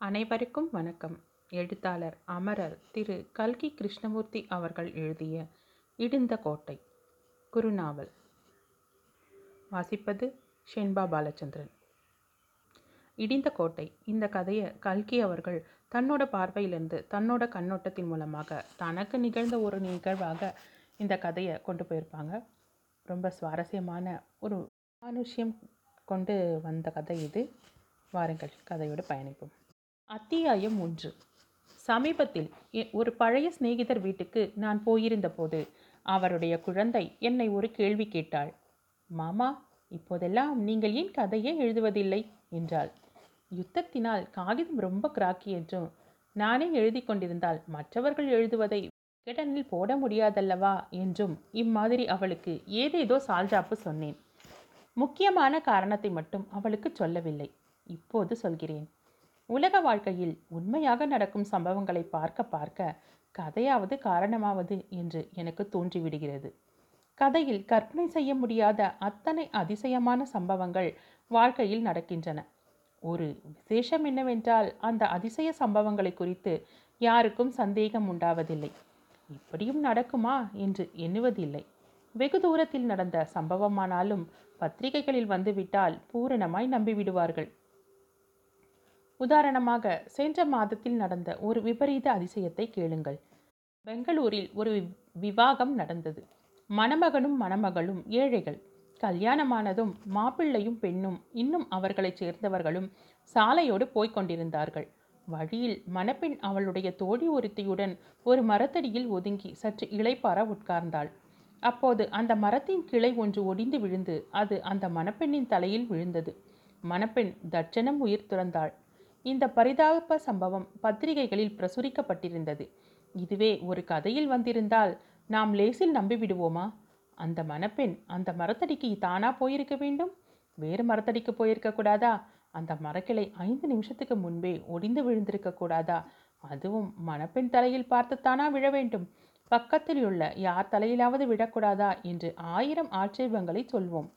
அனைவருக்கும் வணக்கம். எழுத்தாளர் அமரர் திரு கல்கி கிருஷ்ணமூர்த்தி அவர்கள் எழுதிய இடிந்த கோட்டை குறுநாவல். வாசிப்பது ஷென்பா பாலச்சந்திரன். இடிந்த கோட்டை இந்த கதையை கல்கி அவர்கள் தன்னோட பார்வையிலிருந்து தன்னோட கண்ணோட்டத்தின் மூலமாக தனக்கு நிகழ்ந்த ஒரு நிகழ்வாக இந்த கதையை கொண்டு போயிருப்பாங்க. ரொம்ப சுவாரஸ்யமான ஒரு மானுஷ்யம் கொண்டு வந்த கதை இது. வாருங்கள் கதையோடு பயணிப்போம். அத்தியாயம் ஒன்று. சமீபத்தில் எ- ஒரு பழைய சிநேகிதர் வீட்டுக்கு நான் போயிருந்த போது அவருடைய குழந்தை என்னை ஒரு கேள்வி கேட்டாள். மாமா இப்போதெல்லாம் நீங்கள் ஏன் கதையே எழுதுவதில்லை? என்றாள். யுத்தத்தினால் காகிதம் ரொம்ப கிராக்கி என்றும் நானே எழுதி கொண்டிருந்தால் மற்றவர்கள் எழுதுவதை விகடனில் போட முடியாதல்லவா? என்றும் இம்மாதிரி அவளுக்கு ஏதேதோ சால்ஜாப்பு சொன்னேன். முக்கியமான காரணத்தை மட்டும் அவளுக்கு சொல்லவில்லை. இப்போது சொல்கிறேன். உலக வாழ்க்கையில் உண்மையாக நடக்கும் சம்பவங்களை பார்க்க பார்க்க கதையாவது காரணமாவது என்று எனக்கு தோன்றிவிடுகிறது. கதையில் கற்பனை செய்ய முடியாத அத்தனை அதிசயமான சம்பவங்கள் வாழ்க்கையில் நடக்கின்றன. ஒரு விசேஷம் என்னவென்றால் அந்த அதிசய சம்பவங்களை குறித்து யாருக்கும் சந்தேகம் உண்டாவதில்லை. இப்படியும் நடக்குமா என்று எண்ணுவதில்லை. வெகு தூரத்தில் நடந்த சம்பவமானாலும் பத்திரிகைகளில் வந்துவிட்டால் பூரணமாய் நம்பிவிடுவார்கள். உதாரணமாக சென்ற மாதத்தில் நடந்த ஒரு விபரீத அதிசயத்தை கேளுங்கள். பெங்களூரில் ஒரு வி- விவாகம் நடந்தது. மணமகனும் மணமகளும் ஏழைகள். கல்யாணமானதும் மாப்பிள்ளையும் பெண்ணும் இன்னும் அவர்களைச் சேர்ந்தவர்களும் சாலையோடு போய்க் கொண்டிருந்தார்கள். வழியில் மணப்பெண் அவளுடைய தோழி ஒருத்தியுடன் ஒரு மரத்தடியில் ஒதுங்கி சற்று இளைப்பார உட்கார்ந்தாள். அப்போது அந்த மரத்தின் கிளை ஒன்று ஒடிந்து விழுந்து அது அந்த மணப்பெண்ணின் தலையில் விழுந்தது. மணப்பெண் தட்சணம் உயிர் துறந்தாள். இந்த பரிதாப சம்பவம் பத்திரிகைகளில் பிரசுரிக்கப்பட்டிருந்தது. இதுவே ஒரு கதையில் வந்திருந்தால் நாம் லேசில் நம்பிவிடுவோமா? அந்த மணப்பெண் அந்த மரத்தடிக்கு தானா போயிருக்க வேண்டும்? வேறு மரத்தடிக்கு போயிருக்க கூடாதா? அந்த மரக்கிளை ஐந்து நிமிஷத்துக்கு முன்பே ஒடிந்து விழுந்திருக்க கூடாதா? அதுவும் மணப்பெண் தலையில் பார்த்துத்தானா விழ வேண்டும்? பக்கத்தில் உள்ள யார் தலையிலாவது விழக்கூடாதா? என்று ஆயிரம் ஆட்சேபங்களை சொல்வோம்.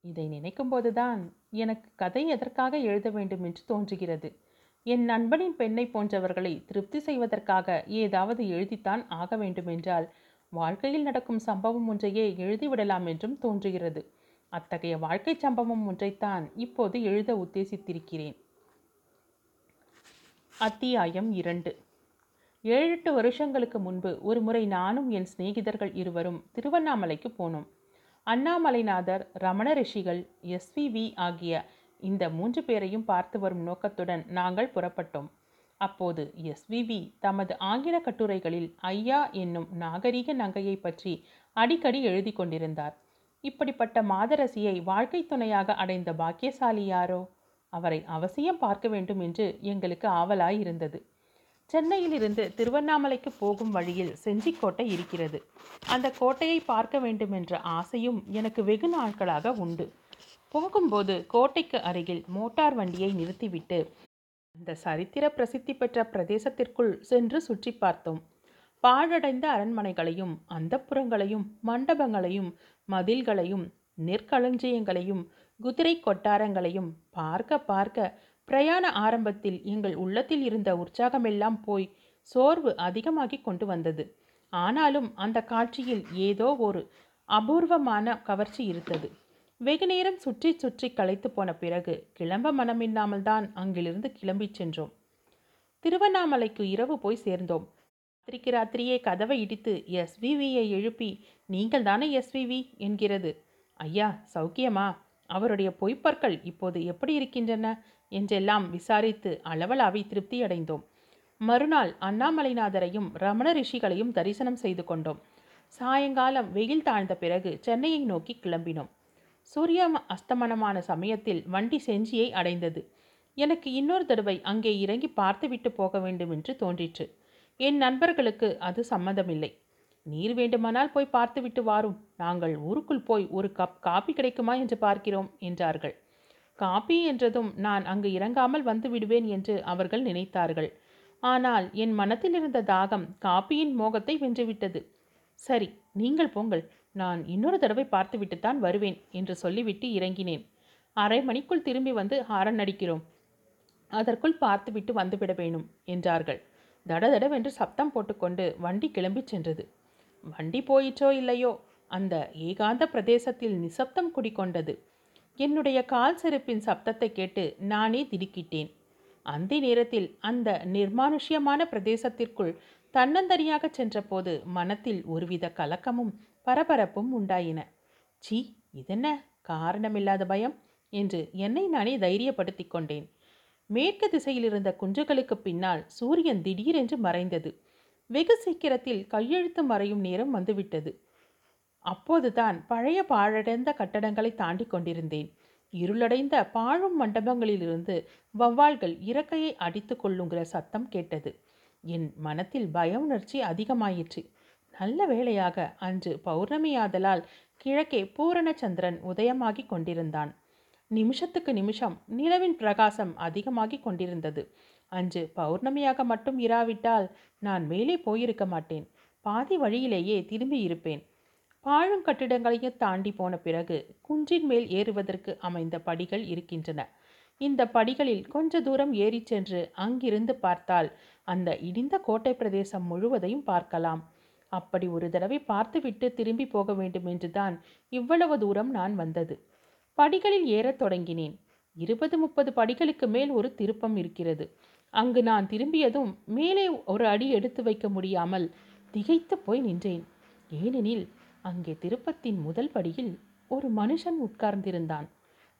இதை நினைக்கும் போதுதான் எனக்கு கதை எதற்காக எழுத வேண்டும் என்று தோன்றுகிறது. என் நண்பனின் பெண்ணை போன்றவர்களை திருப்தி செய்வதற்காக ஏதாவது எழுதித்தான் ஆக வேண்டுமென்றால் வாழ்க்கையில் நடக்கும் சம்பவம் ஒன்றையே எழுதிவிடலாம் என்றும் தோன்றுகிறது. அத்தகைய வாழ்க்கை சம்பவம் ஒன்றைத்தான் இப்போது எழுத உத்தேசித்திருக்கிறேன். அத்தியாயம் இரண்டு. ஏழெட்டு வருஷங்களுக்கு முன்பு ஒரு முறை நானும் என் சிநேகிதர்கள் இருவரும் திருவண்ணாமலைக்கு போனோம். அண்ணாமலைநாதர் ரமண ரிஷிகள் எஸ்விவி ஆகிய இந்த மூன்று பேரையும் பார்த்து வரும் நோக்கத்துடன் நாங்கள் புறப்பட்டோம். அப்போது எஸ்விவி தமது ஆங்கில கட்டுரைகளில் ஐயா என்னும் நாகரிக நங்கையை பற்றி அடிக்கடி எழுதி கொண்டிருந்தார். இப்படிப்பட்ட மாதரசியை வாழ்க்கை துணையாக அடைந்த பாக்கியசாலி யாரோ அவரை அவசியம் பார்க்க வேண்டும் என்று எங்களுக்கு ஆவலாய் இருந்தது சென்னையிலிருந்து திருவண்ணாமலைக்கு போகும் வழியில் செஞ்சிக்கோட்டை இருக்கிறது. அந்த கோட்டையை பார்க்க வேண்டுமென்ற ஆசையும் எனக்கு வெகு நாட்களாக உண்டு. போகும்போது கோட்டைக்கு அருகில் மோட்டார் வண்டியை நிறுத்திவிட்டு அந்த சரித்திர பிரசித்தி பெற்ற பிரதேசத்திற்குள் சென்று சுற்றி பார்த்தோம். பாழடைந்த அரண்மனைகளையும் அந்தப்புறங்களையும் மண்டபங்களையும் மதில்களையும் நெற்களஞ்சியங்களையும் குதிரை கொட்டாரங்களையும் பார்க்க பார்க்க பிரயாண ஆரம்பத்தில் எங்கள் உள்ளத்தில் இருந்த உற்சாகமெல்லாம் போய் சோர்வு அதிகமாகி கொண்டு வந்தது. ஆனாலும் அந்த காட்சியில் ஏதோ ஒரு அபூர்வமான கவர்ச்சி இருந்தது. வெகு நேரம் சுற்றி சுற்றி களைத்து போன பிறகு கிளம்ப மனமில்லாமல் தான் அங்கிருந்து கிளம்பிச் சென்றோம். திருவண்ணாமலைக்கு இரவு போய் சேர்ந்தோம். ராத்திரிக்கு ராத்திரியே கதவை இடித்து எஸ்விவியை எழுப்பி நீங்கள் தானே எஸ்விவி என்கிறது. ஐயா சௌக்கியமா? அவருடைய பொய்ப்பற்கள் இப்போது எப்படி இருக்கின்றன? என்றெல்லாம் விசாரித்து அளவலாவி திருப்தி அடைந்தோம் மறுநாள் அண்ணாமலைநாதரையும் ரமண ரிஷிகளையும் தரிசனம் செய்து கொண்டோம். சாயங்காலம் வெயில் தாழ்ந்த பிறகு சென்னையை நோக்கி கிளம்பினோம். சூரிய அஸ்தமனமான சமயத்தில் வண்டி செஞ்சியை அடைந்தது. எனக்கு இன்னொரு தடவை அங்கே இறங்கி பார்த்துவிட்டு போக வேண்டும் என்று தோன்றிற்று. என் நண்பர்களுக்கு அது சம்மதமில்லை நீர் வேண்டுமானால் போய் பார்த்துவிட்டு வாரும். நாங்கள் ஊருக்குள் போய் ஒரு கப் காபி கிடைக்குமா? என்று பார்க்கிறோம் என்றார்கள். காபி என்றதும் நான் அங்கு இறங்காமல் வந்து விடுவேன் என்று அவர்கள் நினைத்தார்கள். ஆனால் என் மனத்தில் இருந்த தாகம் காப்பியின் மோகத்தை வென்றுவிட்டது. சரி நீங்கள் போங்கள். நான் இன்னொரு தடவை பார்த்துவிட்டுத்தான் வருவேன் என்று சொல்லிவிட்டு இறங்கினேன். அரை மணிக்குள் திரும்பி வந்து ஹாரன் அடிக்கிறோம். அதற்குள் பார்த்துவிட்டு வந்துவிட வேணும் என்றார்கள். தடதடவென்று சப்தம் போட்டுக்கொண்டு வண்டி கிளம்பிச் சென்றது. வண்டி போயிற்றோ இல்லையோ? அந்த ஏகாந்த பிரதேசத்தில் நிசப்தம் குடிக்கொண்டது என்னுடைய கால் செருப்பின் சப்தத்தை கேட்டு நானே திடுக்கிட்டேன். அந்த நேரத்தில் அந்த நிர்மானுஷ்யமான பிரதேசத்திற்குள் தன்னந்தனியாக சென்றபோது மனத்தில் ஒருவித கலக்கமும் பரபரப்பும் உண்டாயின. சீ இதென்ன? காரணமில்லாத பயம் என்று என்னை நானே தைரியப்படுத்தி கொண்டேன். மேற்கு திசையில் இருந்த குன்றுகளுக்கு பின்னால் சூரியன் திடீரென்று மறைந்தது. வெகு சீக்கிரத்தில் கையெழுத்து மறையும் நேரம் வந்துவிட்டது. அப்போதுதான் பழைய பாழடைந்த கட்டடங்களை தாண்டி கொண்டிருந்தேன். இருளடைந்த பாழும் மண்டபங்களிலிருந்து வவ்வால்கள் இறக்கையை அடித்து கொள்ளுங்கிற சத்தம் கேட்டது. என் மனத்தில் பய உணர்ச்சி அதிகமாயிற்று. நல்ல வேளையாக அன்று பௌர்ணமியாதலால் கிழக்கே பூரணச்சந்திரன் உதயமாகி கொண்டிருந்தான். நிமிஷத்துக்கு நிமிஷம் நிலவின் பிரகாசம் அதிகமாகி கொண்டிருந்தது. அன்று பௌர்ணமியாக மட்டும் இராவிட்டால் நான் மேலே போயிருக்க மாட்டேன். பாதி வழியிலேயே திரும்பி இருப்பேன் பாழும் கட்டிடங்களையும் தாண்டி போன பிறகு குன்றின் மேல் ஏறுவதற்கு அமைந்த படிகள் இருக்கின்றன. இந்த படிகளில் கொஞ்ச தூரம் ஏறி சென்று அங்கிருந்து பார்த்தால் அந்த இடிந்த கோட்டை பிரதேசம் முழுவதையும் பார்க்கலாம். அப்படி ஒரு தடவை பார்த்துவிட்டு திரும்பி போக வேண்டும் என்றுதான் இவ்வளவு தூரம் நான் வந்தது. படிகளில் ஏறத் தொடங்கினேன். இருபது முப்பது படிகளுக்கு மேல் ஒரு திருப்பம் இருக்கிறது. அங்கு நான் திரும்பியதும் மேலே ஒரு அடி எடுத்து வைக்க முடியாமல் திகைத்து போய் நின்றேன். ஏனெனில் அங்கே திருப்பத்தின் முதல் படியில் ஒரு மனுஷன் உட்கார்ந்திருந்தான்.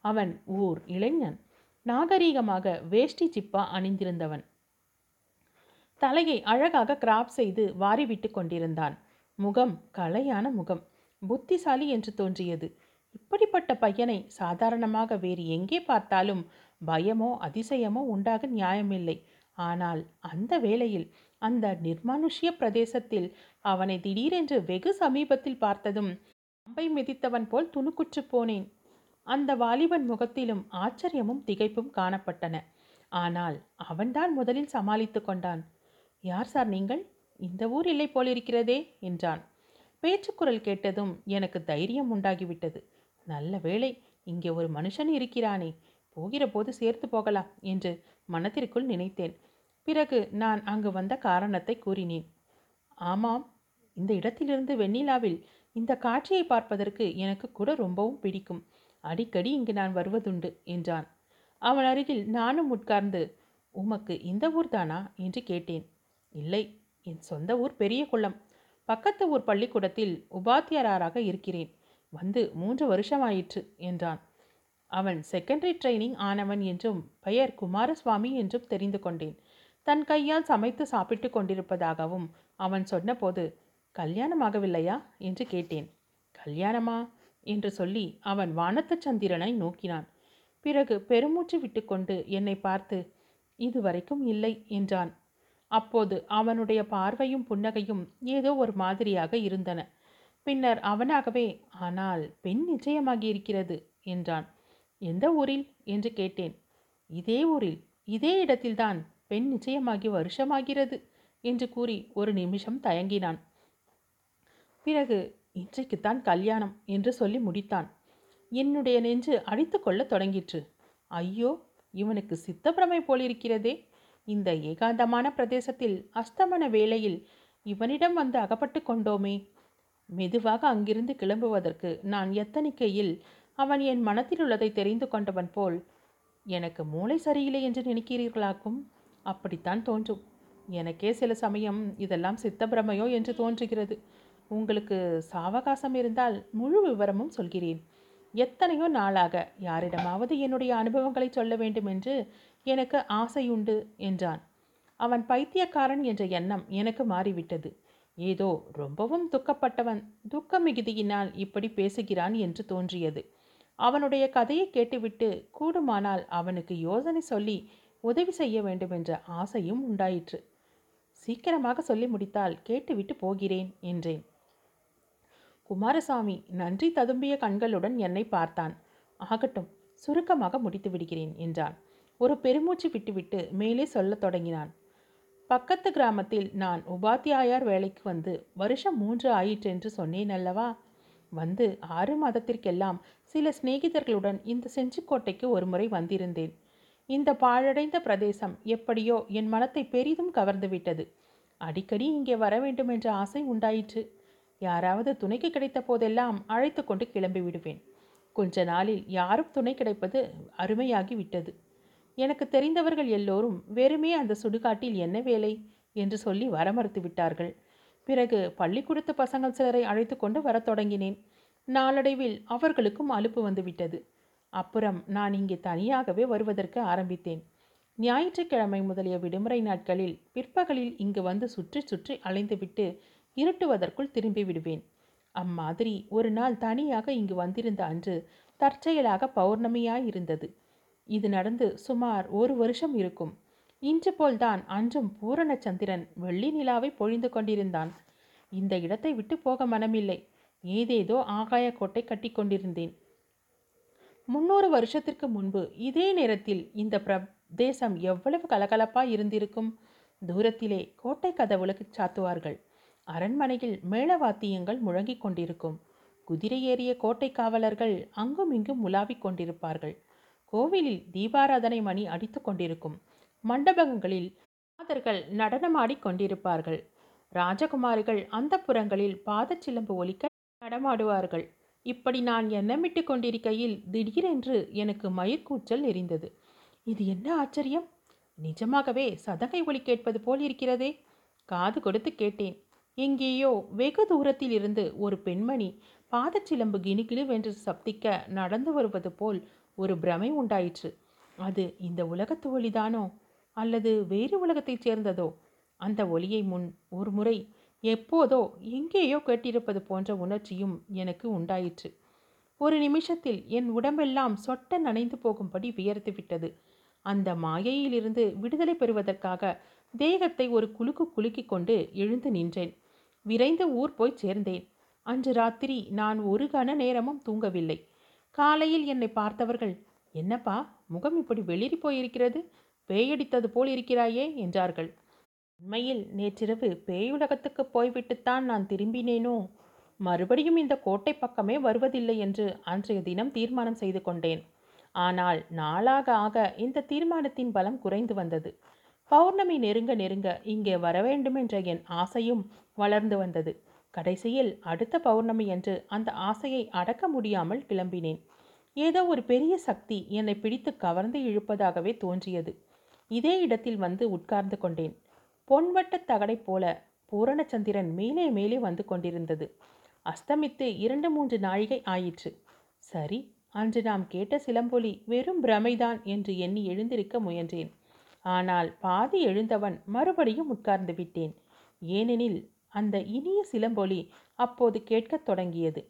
அவன் ஓர் இளைஞன். நாகரீகமாக வேஷ்டி சிப்பா அணிந்திருந்தவன். தலையை அழகாக கிராப் செய்து வாரிவிட்டு கொண்டிருந்தான். முகம் கலையான முகம். புத்திசாலி என்று தோன்றியது. இப்படிப்பட்ட பையனை சாதாரணமாக வேறு எங்கே பார்த்தாலும் பயமோ அதிசயமோ உண்டாக நியாயமில்லை. ஆனால் அந்த வேளையில் அந்த நிர்மானுஷ்ய பிரதேசத்தில் அவனை திடீரென்று வெகு சமீபத்தில் பார்த்ததும் அம்பை மிதித்தவன் போல் துணுக்குற்று போனேன். அந்த வாலிபன் முகத்திலும் ஆச்சரியமும் திகைப்பும் காணப்பட்டன. ஆனால் அவன்தான் முதலில் சமாளித்து கொண்டான். யார் சார் நீங்கள்? இந்த ஊர் இல்லை போலிருக்கிறதே என்றான். பேச்சுக்குரல் கேட்டதும் எனக்கு தைரியம் உண்டாகிவிட்டது. நல்ல வேளை இங்கே ஒரு மனுஷன் இருக்கிறானே. போகிற போது சேர்த்து போகலாம் என்று மனத்திற்குள் நினைத்தேன். பிறகு நான் அங்கு வந்த காரணத்தை கூறினேன். ஆமாம் இந்த இடத்திலிருந்து வெண்ணிலாவில் இந்த காட்சியை பார்ப்பதற்கு எனக்கு கூட ரொம்பவும் பிடிக்கும். அடிக்கடி இங்கு நான் வருவதுண்டு என்றான். அவன் அருகில் நானும் உட்கார்ந்து உமக்கு இந்த ஊர்தானா என்று கேட்டேன். இல்லை என் சொந்த ஊர் பெரிய குளம். பக்கத்து ஊர் பள்ளிக்கூடத்தில் உபாத்தியாராக இருக்கிறேன். வந்து மூன்று வருஷமாயிற்று என்றான். அவன் செகண்டரி ட்ரைனிங் ஆனவன் என்றும் பெயர் குமாரசுவாமி என்றும் தெரிந்து கொண்டேன். தன் கையால் சமைத்து சாப்பிட்டு கொண்டிருப்பதாகவும் அவன் சொன்னபோது கல்யாணமாகவில்லையா? என்று கேட்டேன். கல்யாணமா? என்று சொல்லி அவன் வானத்து சந்திரனை நோக்கினான். பிறகு பெருமூச்சு விட்டுக்கொண்டு என்னை பார்த்து இதுவரைக்கும் இல்லை என்றான். அப்போது அவனுடைய பார்வையும் புன்னகையும் ஏதோ ஒரு மாதிரியாக இருந்தன. பின்னர் அவனாகவே ஆனால் பெண் நிச்சயமாகி இருக்கிறது என்றான். எந்த ஊரில்? என்று கேட்டேன். இதே ஊரில். இதே இடத்தில்தான் பெண் நிச்சயமாகி வருஷமாகிறது என்று கூறி ஒரு நிமிஷம் தயங்கினான். பிறகு இன்றைக்குத்தான் கல்யாணம் என்று சொல்லி முடித்தான். என்னுடைய நெஞ்சு அடித்து கொள்ள தொடங்கிற்று. ஐயோ இவனுக்கு சித்தப்பிரமை போலிருக்கிறதே. இந்த ஏகாந்தமான பிரதேசத்தில் அஸ்தமன வேளையில் இவனிடம் வந்து அகப்பட்டு கொண்டோமே. மெதுவாக அங்கிருந்து கிளம்புவதற்கு நான் எத்தனிக்கையில் அவன் என் மனத்தில் உள்ளதை தெரிந்து கொண்டவன் போல் எனக்கு மூளை சரியில்லை என்று நினைக்கிறீர்களாக்கும்? அப்படித்தான் தோன்றும். எனக்கே சில சமயம் இதெல்லாம் சித்தப்பிரமையோ என்று தோன்றுகிறது. உங்களுக்கு சாவகாசம் இருந்தால் முழு விவரமும் சொல்கிறேன். எத்தனையோ நாளாக யாரிடமாவது என்னுடைய அனுபவங்களை சொல்ல வேண்டும் என்று எனக்கு ஆசையுண்டு என்றான். அவன் பைத்தியக்காரன் என்ற எண்ணம் எனக்கு மாறிவிட்டது. ஏதோ ரொம்பவும் துக்கப்பட்டவன் துக்க மிகுதியினால் இப்படி பேசுகிறான் என்று தோன்றியது. அவனுடைய கதையை கேட்டுவிட்டு கூடுமானால் அவனுக்கு யோசனை சொல்லி உதவி செய்ய வேண்டும் என்ற ஆசையும் உண்டாயிற்று. சீக்கிரமாக சொல்லி முடித்தால் கேட்டுவிட்டு போகிறேன் என்றேன். குமாரசாமி நன்றி ததும்பிய கண்களுடன் என்னை பார்த்தான். ஆகட்டும் சுருக்கமாக முடித்து விடுகிறேன் என்றான். ஒரு பெருமூச்சு விட்டுவிட்டு மேலே சொல்லத் தொடங்கினான். பக்கத்து கிராமத்தில் நான் உபாத்தியாயார் வேலைக்கு வந்து வருஷம் மூன்று ஆயிற்று என்று சொன்னேன் அல்லவா? வந்து ஆறு மாதத்திற்கெல்லாம் சில சிநேகிதர்களுடன் இந்த செஞ்சிக்கோட்டைக்கு ஒரு முறை வந்திருந்தேன். இந்த பாழடைந்த பிரதேசம் எப்படியோ என் மனத்தை பெரிதும் கவர்ந்துவிட்டது. அடிக்கடி இங்கே வர வேண்டும் என்ற ஆசை உண்டாயிற்று. யாராவது துணைக்கு கிடைத்த போதெல்லாம் அழைத்து கொண்டு கிளம்பி விடுவேன். கொஞ்ச நாளில் யாரும் துணை கிடைப்பது அருமையாகி விட்டது எனக்கு தெரிந்தவர்கள் எல்லோரும் வெறுமே அந்த சுடுகாட்டில் என்ன வேலை என்று சொல்லி வர மறுத்து விட்டார்கள். பிறகு பள்ளிக்கூடத்து பசங்கள் சிலரை அழைத்து கொண்டு வரத் தொடங்கினேன். நாளடைவில் அவர்களுக்கும் அலுப்பு வந்துவிட்டது. அப்புறம் நான் இங்கே தனியாகவே வருவதற்கு ஆரம்பித்தேன். ஞாயிற்றுக்கிழமை முதலிய விடுமுறை நாட்களில் பிற்பகலில் இங்கு வந்து சுற்றி சுற்றி அலைந்துவிட்டு இருட்டுவதற்குள் திரும்பி விடுவேன். அம்மாதிரி ஒரு நாள் தனியாக இங்கு வந்திருந்த அன்று தற்செயலாக பௌர்ணமியாயிருந்தது இது நடந்து சுமார் ஒரு வருஷம் இருக்கும். இன்று போல்தான் அன்றும் பூரணச்சந்திரன் வெள்ளி நிலாவை பொழிந்து கொண்டிருந்தான். இந்த இடத்தை விட்டு போக மனமில்லை. ஏதேதோ ஆகாய கோட்டை கட்டி கொண்டிருந்தேன். முன்னூறு வருஷத்திற்கு முன்பு இதே நேரத்தில் இந்த பிரதேசம் எவ்வளவு கலகலப்பாய் இருந்திருக்கும்? தூரத்திலே கோட்டை கதவுளுக்கு சாத்துவார்கள். அரண்மனையில் மேளவாத்தியங்கள் முழங்கிக் கொண்டிருக்கும். குதிரை ஏறிய கோட்டை காவலர்கள் அங்கும் இங்கும் உலாவிக் கொண்டிருப்பார்கள். கோவிலில் தீபாராதனை மணி அடித்து கொண்டிருக்கும். மண்டபங்களில் மாதர்கள் நடனமாடிக் கொண்டிருப்பார்கள். ராஜகுமாரிகள் அந்த புறங்களில் பாதச்சிலம்பு ஒலிக்க நடமாடுவார்கள். இப்படி நான் எண்ணமிட்டு கொண்டிருக்கையில் திடீரென்று எனக்கு மயிர்கூச்சல் எரிந்தது. இது என்ன ஆச்சரியம்? நிஜமாகவே சதகை ஒலி கேட்பது போல் இருக்கிறதே. காது கொடுத்து கேட்டேன். எங்கேயோ வெகு தூரத்தில் இருந்து ஒரு பெண்மணி பாதச்சிலம்பு கிணுகிணுவென்று சப்திக்க நடந்து வருவது போல் ஒரு பிரமை உண்டாயிற்று. அது இந்த உலகத்து ஒளிதானோ அல்லது வேறு உலகத்தைச் சேர்ந்ததோ? அந்த ஒளியை முன் ஒரு முறை எப்போதோ எங்கேயோ கேட்டிருப்பது போன்ற உணர்ச்சியும் எனக்கு உண்டாயிற்று. ஒரு நிமிஷத்தில் என் உடம்பெல்லாம் சொட்ட நனைந்து போகும்படி வியர்த்து விட்டது. அந்த மாயையிலிருந்து விடுதலை பெறுவதற்காக தேகத்தை ஒரு குலுக்கு குலுக்கிக் கொண்டு எழுந்து நின்றேன். விரைந்து ஊர் போய் சேர்ந்தேன். அன்று ராத்திரி நான் ஒரு கண நேரமும் தூங்கவில்லை. காலையில் என்னை பார்த்தவர்கள் என்னப்பா முகம் இப்படி வெளிரி போயிருக்கிறது? பேயடித்தது போல் இருக்கிறாயே என்றார்கள். உண்மையில் நேற்றிரவு பேயுலகத்துக்கு போய்விட்டுத்தான் நான் திரும்பினேனோ? மறுபடியும் இந்த கோட்டை பக்கமே வருவதில்லை என்று அன்றைய தினம் தீர்மானம் செய்து கொண்டேன். ஆனால் நாளாக ஆக இந்த தீர்மானத்தின் பலம் குறைந்து வந்தது. பௌர்ணமி நெருங்க நெருங்க இங்கே வரவேண்டுமென்ற என்ற என் ஆசையும் வளர்ந்து வந்தது. கடைசியில் அடுத்த பௌர்ணமி என்று அந்த ஆசையை அடக்க முடியாமல் கிளம்பினேன். ஏதோ ஒரு பெரிய சக்தி என்னை பிடித்து கவர்ந்து இழுப்பதாகவே தோன்றியது. இதே இடத்தில் வந்து உட்கார்ந்து கொண்டேன். பொன்வட்ட தகடை போல பூரணச்சந்திரன் மேலே மேலே வந்து கொண்டிருந்தது. அஸ்தமித்து இரண்டு மூன்று நாழிகை ஆயிற்று. சரி அன்று நாம் கேட்ட சிலம்பொலி வெறும் பிரமைதான் என்று எண்ணி எழுந்திருக்க முயன்றேன். ஆனால் பாதி எழுந்தவன் மறுபடியும் உட்கார்ந்து விட்டேன். ஏனெனில் அந்த இனிய சிலம்பொலி அப்போது கேட்கத் தொடங்கியது.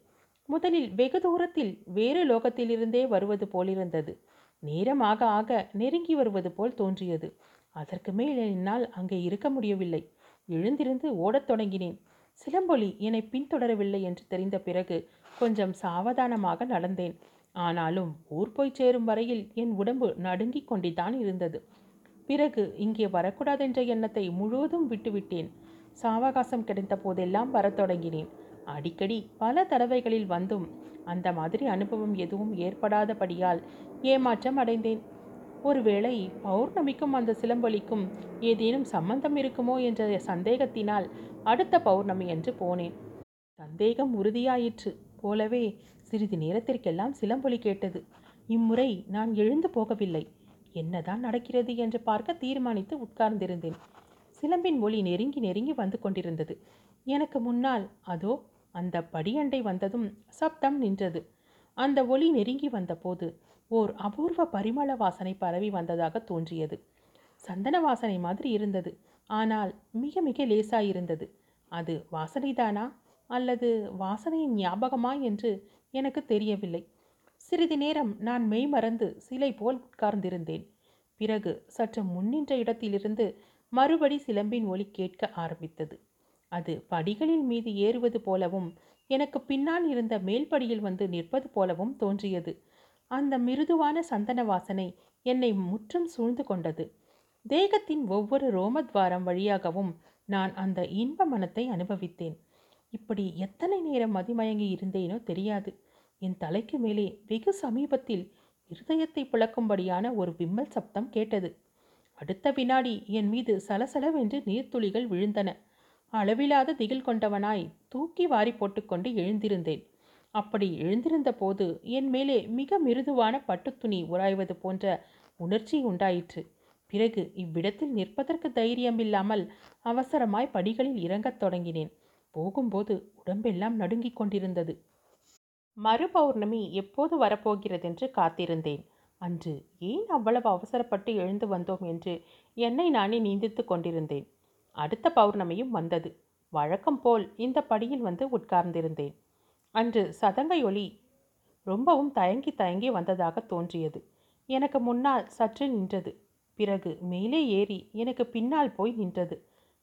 முதலில் வெகு தூரத்தில் வேறு லோகத்திலிருந்தே வருவது போலிருந்தது. நேரமாக ஆக நெருங்கி வருவது போல் தோன்றியது. அதற்கு மேல் என்னால் அங்கே இருக்க முடியவில்லை. எழுந்திருந்து ஓடத் தொடங்கினேன். சிலம்பொலி என்னை பின்தொடரவில்லை என்று தெரிந்த பிறகு கொஞ்சம் சாவதானமாக நடந்தேன். ஆனாலும் ஊர் போய் சேரும் வரையில் என் உடம்பு நடுங்கிக் கொண்டுதான் இருந்தது. பிறகு இங்கே வரக்கூடாதென்ற எண்ணத்தை முழுவதும் விட்டுவிட்டேன். சாவகாசம் கிடைத்த போதெல்லாம் வரத் தொடங்கினேன். அடிக்கடி பல தடவைகளில் வந்தும் அந்த மாதிரி அனுபவம் எதுவும் ஏற்படாதபடியால் ஏமாற்றம் அடைந்தேன். ஒருவேளை பௌர்ணமிக்கும் அந்த சிலம்பொலிக்கும் ஏதேனும் சம்பந்தம் இருக்குமோ என்ற சந்தேகத்தினால் அடுத்த பௌர்ணமி என்று போனேன். சந்தேகம் உறுதியாயிற்று. போலவே சிறிது நேரத்திற்கெல்லாம் சிலம்பொலி கேட்டது. இம்முறை நான் எழுந்து போகவில்லை. என்னதான் நடக்கிறது என்று பார்க்க தீர்மானித்து உட்கார்ந்திருந்தேன். சிலம்பின் ஒளி நெருங்கி நெருங்கி வந்து கொண்டிருந்தது. எனக்கு முன்னால் அதோ அந்த படியண்டை வந்ததும் சப்தம் நின்றது. அந்த ஒளி நெருங்கி வந்தபோது ஓர் அபூர்வ பரிமள வாசனை பரவி வந்ததாக தோன்றியது. சந்தன வாசனை மாதிரி இருந்தது. ஆனால் மிக மிக லேசாயிருந்தது. அது வாசனைதானா? அல்லது வாசனையின் ஞாபகமா என்று எனக்கு தெரியவில்லை. சிறிது நேரம் நான் மெய்மறந்து சிலை போல் உட்கார்ந்திருந்தேன். பிறகு சற்று முன்னின்ற இடத்திலிருந்து மறுபடி சிலம்பின் ஒலி கேட்க ஆரம்பித்தது. அது படிகளில் மீது ஏறுவது போலவும் எனக்கு பின்னால் இருந்த மேல்படியில் வந்து நிற்பது போலவும் தோன்றியது. அந்த மிருதுவான சந்தன வாசனை என்னை முற்றும் சூழ்ந்து கொண்டது. தேகத்தின் ஒவ்வொரு ரோமத்வாரம் வழியாகவும் நான் அந்த இன்ப மனத்தை அனுபவித்தேன். இப்படி எத்தனை நேரம் மதிமயங்கி இருந்தேனோ தெரியாது. என் தலைக்கு மேலே வெகு சமீபத்தில் இருதயத்தை பிளக்கும்படியான ஒரு விம்மல் சப்தம் கேட்டது. அடுத்த வினாடி என் மீது சலசலவென்று நீர்த்துளிகள் விழுந்தன. அளவிலாத திகில் கொண்டவனாய் தூக்கி வாரி போட்டுக்கொண்டு எழுந்திருந்தேன். அப்படி எழுந்திருந்த போது என் மேலே மிக மிருதுவான பட்டுத்துணி உராய்வது போன்ற உணர்ச்சி உண்டாயிற்று. பிறகு இவ்விடத்தில் நிற்பதற்கு தைரியமில்லாமல் அவசரமாய் படிகளில் இறங்கத் தொடங்கினேன். போகும்போது உடம்பெல்லாம் நடுங்கிக் கொண்டிருந்தது. மறு பௌர்ணமி எப்போது வரப்போகிறதென்று காத்திருந்தேன். அன்று ஏன் அவ்வளவு அவசரப்பட்டு எழுந்து வந்தோம் என்று என்னை நானே நீந்தித்து கொண்டிருந்தேன். அடுத்த பௌர்ணமியும் வந்தது. வழக்கம் போல் இந்த படியில் வந்து உட்கார்ந்திருந்தேன். அன்று சதங்கை ஒளி ரொம்பவும் தயங்கி தயங்கி வந்ததாக தோன்றியது. எனக்கு முன்னால் சற்று நின்றது. பிறகு மேலே ஏறி எனக்கு பின்னால் போய் நின்றது.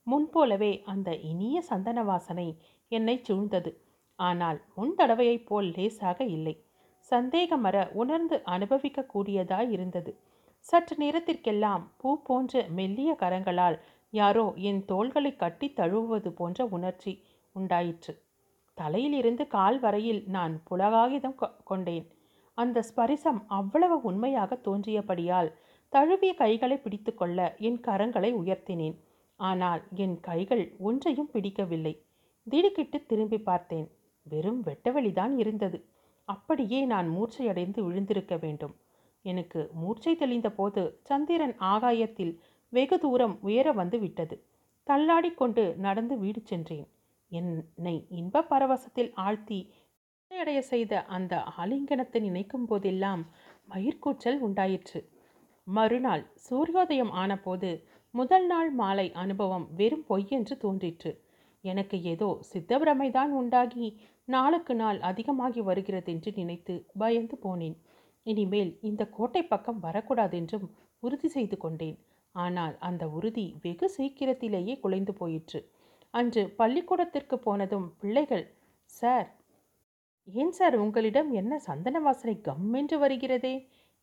முன்போலவே அந்த இனிய சந்தன வாசனை என்னை சூழ்ந்தது. ஆனால் முன் தடவையைப் போல் லேசாக இல்லை. சந்தேகமர உணர்ந்து அனுபவிக்கக்கூடியதாய் இருந்தது. சற்று நேரத்திற்கெல்லாம் பூ போன்ற மெல்லிய கரங்களால் யாரோ என் தோள்களை கட்டி தழுவுவது போன்ற உணர்ச்சி உண்டாயிற்று. தலையிலிருந்து கால் வரையில் நான் புலகாகிதம் கொண்டேன். அந்த ஸ்பரிசம் அவ்வளவு உண்மையாக தோன்றியபடியால் தழுவிய கைகளை பிடித்துக்கொள்ள என் கரங்களை உயர்த்தினேன். ஆனால் என் கைகள் ஒன்றையும் பிடிக்கவில்லை. திடுக்கிட்டு திரும்பி பார்த்தேன். வெறும் வெட்டவெளிதான் இருந்தது. அப்படியே நான் மூர்ச்சையடைந்து விழுந்திருக்க வேண்டும். எனக்கு மூர்ச்சை தெளிந்த போது சந்திரன் ஆகாயத்தில் வெகு தூரம் உயர வந்து விட்டது. தள்ளாடிக்கொண்டு நடந்து வீடு சென்றேன். என்னை இன்ப பரவசத்தில் ஆழ்த்தி அடைய செய்த அந்த ஆலிங்கனத்தை நினைக்கும் போதெல்லாம் மயிர்கூச்சல் உண்டாயிற்று. மறுநாள் சூரியோதயம் ஆனபோது முதல் நாள் மாலை அனுபவம் வெறும் பொய்யென்று தோன்றிற்று. எனக்கு ஏதோ சித்தபிரமைதான் உண்டாகி நாளுக்கு நாள் அதிகமாகி வருகிறதென்று நினைத்து பயந்து போனேன். இனிமேல் இந்த கோட்டை பக்கம் வரக்கூடாதென்றும் உறுதி செய்து கொண்டேன். ஆனால் அந்த உறுதி வெகு சீக்கிரத்திலேயே குலைந்து போயிற்று. அன்று பள்ளிக்கூடத்திற்கு போனதும் பிள்ளைகள் சார் ஏன் சார் உங்களிடம் என்ன சந்தன வாசனை கம் என்று வருகிறதே?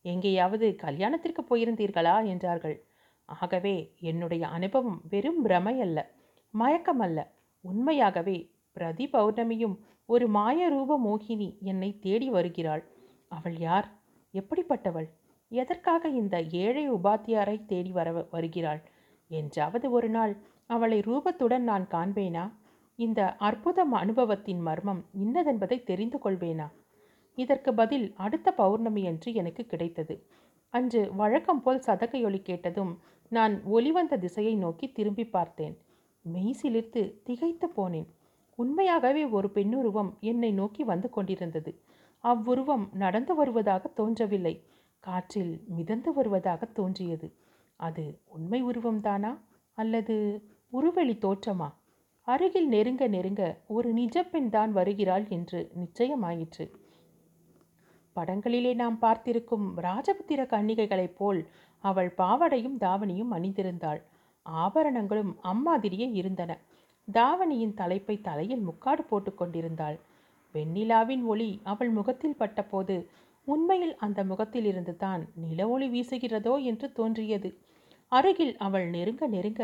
எங்கேயாவது கல்யாணத்திற்கு போயிருந்தீர்களா? என்றார்கள். ஆகவே என்னுடைய அனுபவம் வெறும் பிரமை அல்ல மயக்கம் அல்ல உண்மையாகவே பிரதி பௌர்ணமியும் ஒரு மாய ரூப மோகினி என்னை தேடி வருகிறாள். அவள் யார்? எப்படிப்பட்டவள்? எதற்காக இந்த ஏழை உபாத்தியாரை தேடி வர வருகிறாள்? என்றாவது ஒரு நாள் அவளை ரூபத்துடன் நான் காண்பேனா? இந்த அற்புத அனுபவத்தின் மர்மம் இன்னதென்பதை தெரிந்து கொள்வேனா? இதற்கு பதில் அடுத்த பௌர்ணமி அன்று எனக்கு கிடைத்தது. அன்று வழக்கம் போல் சதகையொலி கேட்டதும் நான் ஒளிவந்த திசையை நோக்கி திரும்பி பார்த்தேன். மெய் சிலிர்த்து திகைத்து போனேன். உண்மையாகவே ஒரு பெண்ணுருவம் என்னை நோக்கி வந்து கொண்டிருந்தது. அவ்வுருவம் நடந்து வருவதாக தோன்றவில்லை. காற்றில் மிதந்து வருவதாக தோன்றியது. அது உண்மை உருவம்தானா அல்லது உருவெளி தோற்றமா? அருகில் நெருங்க நெருங்க ஒரு நிஜப்பெண் தான் வருகிறாள் என்று நிச்சயமாயிற்று. படங்களிலே நாம் பார்த்திருக்கும் ராஜபுத்திர கன்னிகைகளைப் போல் அவள் பாவடையும் தாவணியும் அணிந்திருந்தாள். ஆபரணங்களும் அம்மாதிரியே இருந்தன. தாவணியின் தலைப்பை தலையில் முக்காடு போட்டு கொண்டிருந்தாள். வெண்ணிலாவின் ஒளி அவள் முகத்தில் பட்டபோது உண்மையில் அந்த முகத்திலிருந்து தான் நில ஒளி வீசுகிறதோ என்று தோன்றியது. அருகில் அவள் நெருங்க நெருங்க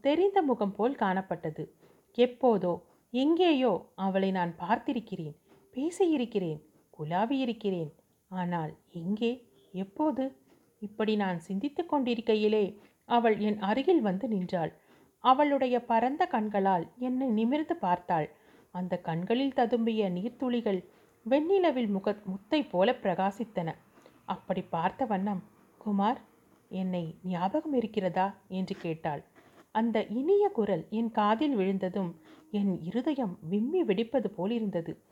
தெரிந்த முகம் போல் காணப்பட்டது. எப்போதோ எங்கேயோ அவளை நான் பார்த்திருக்கிறேன். பேசியிருக்கிறேன் குலாவியிருக்கிறேன் ஆனால் எங்கே எப்போது? இப்படி நான் சிந்தித்து கொண்டிருக்கையிலே அவள் என் அருகில் வந்து நின்றாள். அவளுடைய பரந்த கண்களால் என்னை நிமிர்ந்து பார்த்தாள். அந்த கண்களில் ததும்பிய நீர்த்துளிகள் வெண்ணிலவில் முக முத்தை போல பிரகாசித்தன. அப்படி பார்த்த வண்ணம் குமார் என்னை ஞாபகம் இருக்கிறதா? என்று கேட்டாள். அந்த இனிய குரல் என் காதில் விழுந்ததும் என் இருதயம் விம்மி வெடிப்பது போலிருந்தது.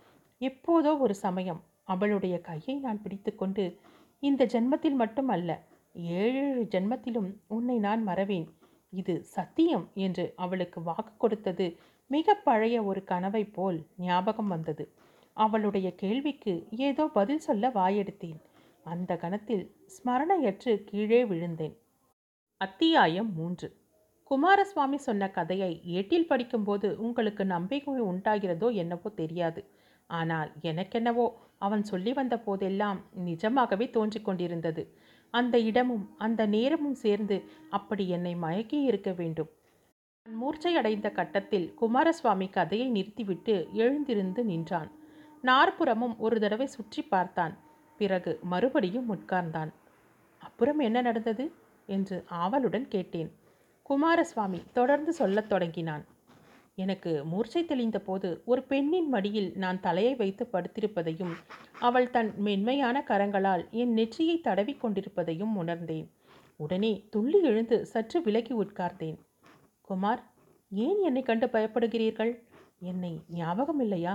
எப்போதோ ஒரு சமயம் அவளுடைய கையை நான் பிடித்துக்கொண்டு இந்த ஜென்மத்தில் மட்டும் அல்ல ஏழு ஜென்மத்திலும் உன்னை நான் மறவேன். இது சத்தியம் என்று அவளுக்கு வாக்கு கொடுத்தது மிக பழைய ஒரு கனவை போல் ஞாபகம் வந்தது. அவளுடைய கேள்விக்கு ஏதோ பதில் சொல்ல வாயெடுத்தேன். அந்த கணத்தில் ஸ்மரணையற்று கீழே விழுந்தேன். அத்தியாயம் மூன்று. குமாரசுவாமி சொன்ன கதையை ஏட்டில் படிக்கும்போது உங்களுக்கு நம்பிக்கை உண்டாகிறதோ என்னவோ தெரியாது. ஆனால் எனக்கென்னவோ அவன் சொல்லி வந்த போதெல்லாம் நிஜமாகவே தோன்றிக் கொண்டிருந்தது. அந்த இடமும் அந்த நேரமும் சேர்ந்து அப்படி என்னை மயக்கி இருக்க வேண்டும். நான் மூர்ச்சையடைந்த கட்டத்தில் குமாரசுவாமி கதையை நிறுத்திவிட்டு எழுந்திருந்து நின்றான். நாற்புறமும் ஒரு தடவை சுற்றி பார்த்தான். பிறகு மறுபடியும் உட்கார்ந்தான். அப்புறம் என்ன நடந்தது? என்று ஆவலுடன் கேட்டேன். குமாரசுவாமி தொடர்ந்து சொல்லத் தொடங்கினான். எனக்கு மூர்ச்சை தெளிந்த போது ஒரு பெண்ணின் மடியில் நான் தலையை வைத்து படுத்திருப்பதையும் அவள் தன் மென்மையான கரங்களால் என் நெற்றியை தடவி கொண்டிருப்பதையும் உணர்ந்தேன். உடனே துள்ளி எழுந்து சற்று விலகி உட்கார்ந்தேன். குமார் ஏன் என்னை கண்டு பயப்படுகிறீர்கள்? என்னை ஞாபகம் இல்லையா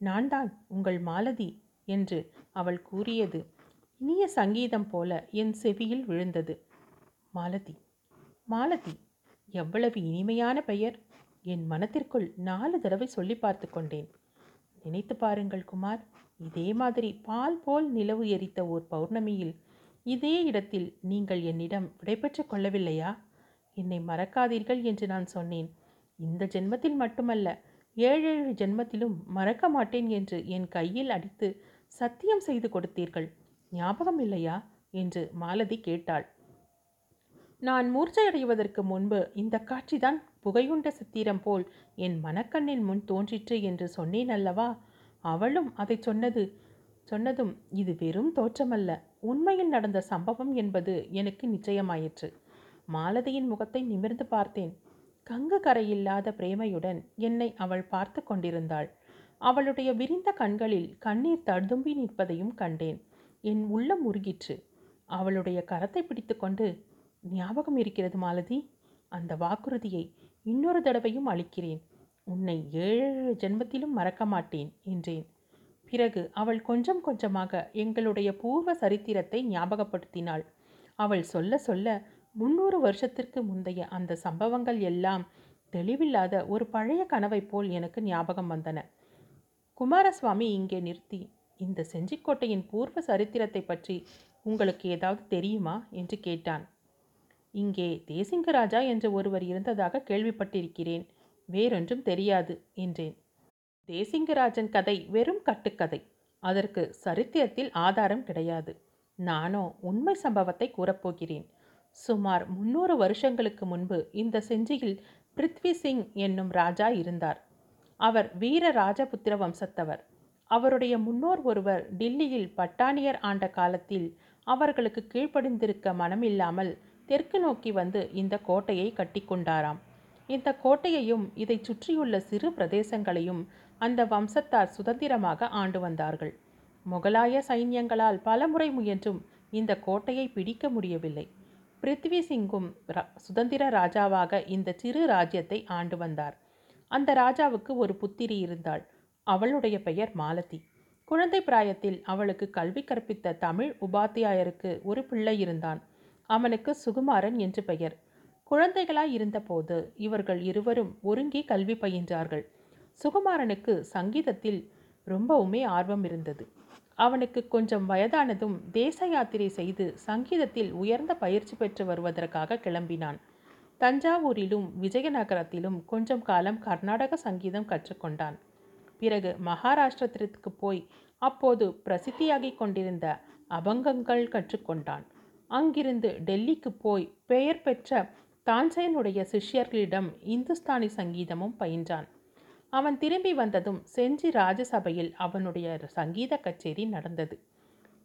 நான் தான் உங்கள் மாலதி என்று அவள் கூறியது. இனிய சங்கீதம் போல என் செவியில் விழுந்தது. மாலதி மாலதி எவ்வளவு இனிமையான பெயர். என் மனத்திற்குள் நாலு தடவை சொல்லி பார்த்து கொண்டேன். நினைத்து பாருங்கள் குமார் இதே மாதிரி பால் போல் நிலவு எரித்த ஓர் பௌர்ணமியில் இதே இடத்தில் நீங்கள் என்னிடம் விடைபெற்று கொள்ளவில்லையா? என்னை மறக்காதீர்கள் என்று நான் சொன்னேன். இந்த ஜென்மத்தில் மட்டுமல்ல ஏழேழு ஜென்மத்திலும் மறக்க மாட்டேன் என்று என் கையில் அடித்து சத்தியம் செய்து கொடுத்தீர்கள். ஞாபகம் இல்லையா? என்று மாலதி கேட்டாள். நான் மூர்ச்சையடைவதற்கு முன்பு இந்த காட்சிதான் புகையுண்ட சித்திரம் போல் என் மனக்கண்ணின் முன் தோன்றிற்று என்று சொன்னேன் அல்லவா? அவளும் அதை சொன்னது சொன்னதும் இது வெறும் தோற்றமல்ல. உண்மையில் நடந்த சம்பவம் என்பது எனக்கு நிச்சயமாயிற்று. மாலதியின் முகத்தை நிமிர்ந்து பார்த்தேன். கங்கு கரையில்லாத பிரேமையுடன் என்னை அவள் பார்த்து கொண்டிருந்தாள். அவளுடைய விரிந்த கண்களில் கண்ணீர் தடும்பி நிற்பதையும் கண்டேன். என் உள்ளம் உருகிற்று. அவளுடைய கரத்தை பிடித்துக்கொண்டு ஞாபகம் இருக்கிறது மாலதி. அந்த வாக்குறுதியை இன்னொரு தடவையும் அளிக்கிறேன். உன்னை ஏழு ஜென்மத்திலும் மறக்க மாட்டேன் என்றேன். பிறகு அவள் கொஞ்சம் கொஞ்சமாக எங்களுடைய பூர்வ சரித்திரத்தை ஞாபகப்படுத்தினாள். அவள் சொல்ல சொல்ல முன்னூறு வருஷத்திற்கு முந்தைய அந்த சம்பவங்கள் எல்லாம் தெளிவில்லாத ஒரு பழைய கனவை போல் எனக்கு ஞாபகம் வந்தன. குமாரசுவாமி இங்கே நிறுத்தி இந்த செஞ்சிக்கோட்டையின் பூர்வ சரித்திரத்தை பற்றி உங்களுக்கு ஏதாவது தெரியுமா? என்று கேட்டான். இங்கே தேசிங்கராஜா என்ற ஒருவர் இருந்ததாக கேள்விப்பட்டிருக்கிறேன். வேறொன்றும் தெரியாது என்றேன். தேசிங்கராஜன் கதை வெறும் கட்டுக்கதை. அதற்கு சரித்திரத்தில் ஆதாரம் கிடையாது. நானோ உண்மை சம்பவத்தை கூறப்போகிறேன். சுமார் முன்னூறு வருஷங்களுக்கு முன்பு இந்த செஞ்சியில் பிருத்வி சிங் என்னும் ராஜா இருந்தார். அவர் வீர ராஜபுத்திர வம்சத்தவர் அவருடைய முன்னோர் ஒருவர் டில்லியில் பட்டானியர் ஆண்ட காலத்தில் அவர்களுக்கு கீழ்ப்படிந்திருக்க மனமில்லாமல் தெற்கு நோக்கி வந்து இந்த கோட்டையை கட்டிக்கொண்டாராம் இந்த கோட்டையையும் இதை சுற்றியுள்ள சிறு பிரதேசங்களையும் அந்த வம்சத்தார் சுதந்திரமாக ஆண்டு வந்தார்கள். முகலாய சைன்யங்களால் பலமுறை முயன்றும் இந்த கோட்டையை பிடிக்க முடியவில்லை. பிருத்வி சிங்கும் சுதந்திர ராஜாவாக இந்த சிறு ராஜ்யத்தை ஆண்டு வந்தார். அந்த ராஜாவுக்கு ஒரு புத்திரி இருந்தாள். அவளுடைய பெயர் மாலதி. குழந்தை பிராயத்தில் அவளுக்கு கல்வி கற்பித்த தமிழ் உபாத்தியாயருக்கு ஒரு பிள்ளை இருந்தான். அவனுக்கு சுகுமாரன் என்று பெயர். குழந்தைகளாய் இருந்தபோது இவர்கள் இருவரும் ஒருங்கி கல்வி பயின்றார்கள். சுகுமாரனுக்கு சங்கீதத்தில் ரொம்பவுமே ஆர்வம் இருந்தது. அவனுக்கு கொஞ்சம் வயதானதும் தேச யாத்திரை செய்து சங்கீதத்தில் உயர்ந்த பயிற்சி பெற்று வருவதற்காக கிளம்பினான். தஞ்சாவூரிலும் விஜயநகரத்திலும் கொஞ்சம் காலம் கர்நாடக சங்கீதம் கற்றுக்கொண்டான். பிறகு மகாராஷ்டிரத்திற்கு போய் அப்போது பிரசித்தியாகிக் கொண்டிருந்த அபங்கங்கள் கற்றுக்கொண்டான். அங்கிருந்து டெல்லிக்கு போய் பெயர் பெற்ற தான்சேனுடைய சிஷ்யர்களிடம் இந்துஸ்தானி சங்கீதமும் பயின்றான். அவன் திரும்பி வந்ததும் செஞ்சி ராஜசபையில் அவனுடைய சங்கீத கச்சேரி நடந்தது.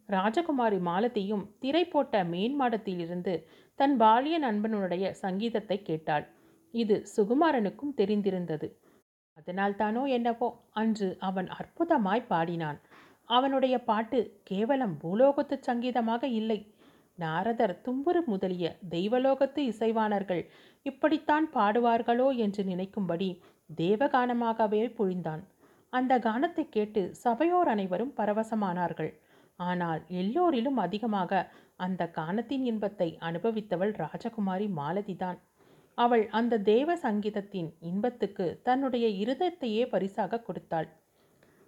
ராஜகுமாரி மாலதியும் திரை போட்ட மேன்மாடத்திலிருந்து தன் பாலிய நண்பனுடைய சங்கீதத்தை கேட்டாள். இது சுகுமாரனுக்கும் தெரிந்திருந்தது. அதனால்தானோ என்னவோ? அன்று அவன் அற்புதமாய் பாடினான். அவனுடைய பாட்டு கேவலம் பூலோகத்து சங்கீதமாக இல்லை. நாரதர் தும்புரு முதலிய தெய்வலோகத்து இசைவாணர்கள் இப்படித்தான் பாடுவார்களோ என்று நினைக்கும்படி தேவகானமாகவே பொழிந்தான். அந்த கானத்தை கேட்டு சபையோர் அனைவரும் பரவசமானார்கள். ஆனால் எல்லோரிலும் அதிகமாக அந்த கானத்தின் இன்பத்தை அனுபவித்தவள் ராஜகுமாரி மாலதிதான். அவள் அந்த தேவ சங்கீதத்தின் இன்பத்துக்கு தன்னுடைய இருதயத்தையே பரிசாக கொடுத்தாள்.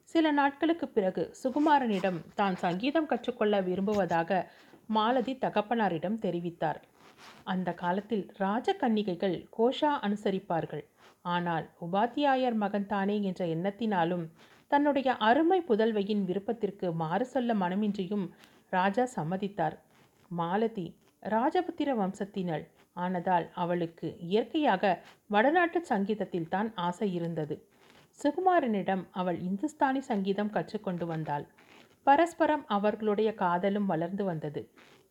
சில நாட்களுக்கு பிறகு சுகுமாரனிடம் தான் சங்கீதம் கற்றுக்கொள்ள விரும்புவதாக மாலதி தகப்பனாரிடம் தெரிவித்தார். அந்த காலத்தில் ராஜகன்னிகைகள் கோஷா அனுசரிப்பார்கள். ஆனால் உபாத்தியாயர் மகன் தானே என்ற எண்ணத்தினாலும் தன்னுடைய அருமை புதல்வையின் விருப்பத்திற்கு மாறு சொல்ல மனமின்றியும் ராஜா சம்மதித்தார். மாலதி ராஜபுத்திர வம்சத்தினள் ஆனதால் அவளுக்கு இயற்கையாக வடநாட்டு சங்கீதத்தில் தான் ஆசை இருந்தது. சுகுமாரனிடம் அவள் இந்துஸ்தானி சங்கீதம் கற்றுக்கொண்டு வந்தாள். பரஸ்பரம் அவர்களுடைய காதலும் வளர்ந்து வந்தது.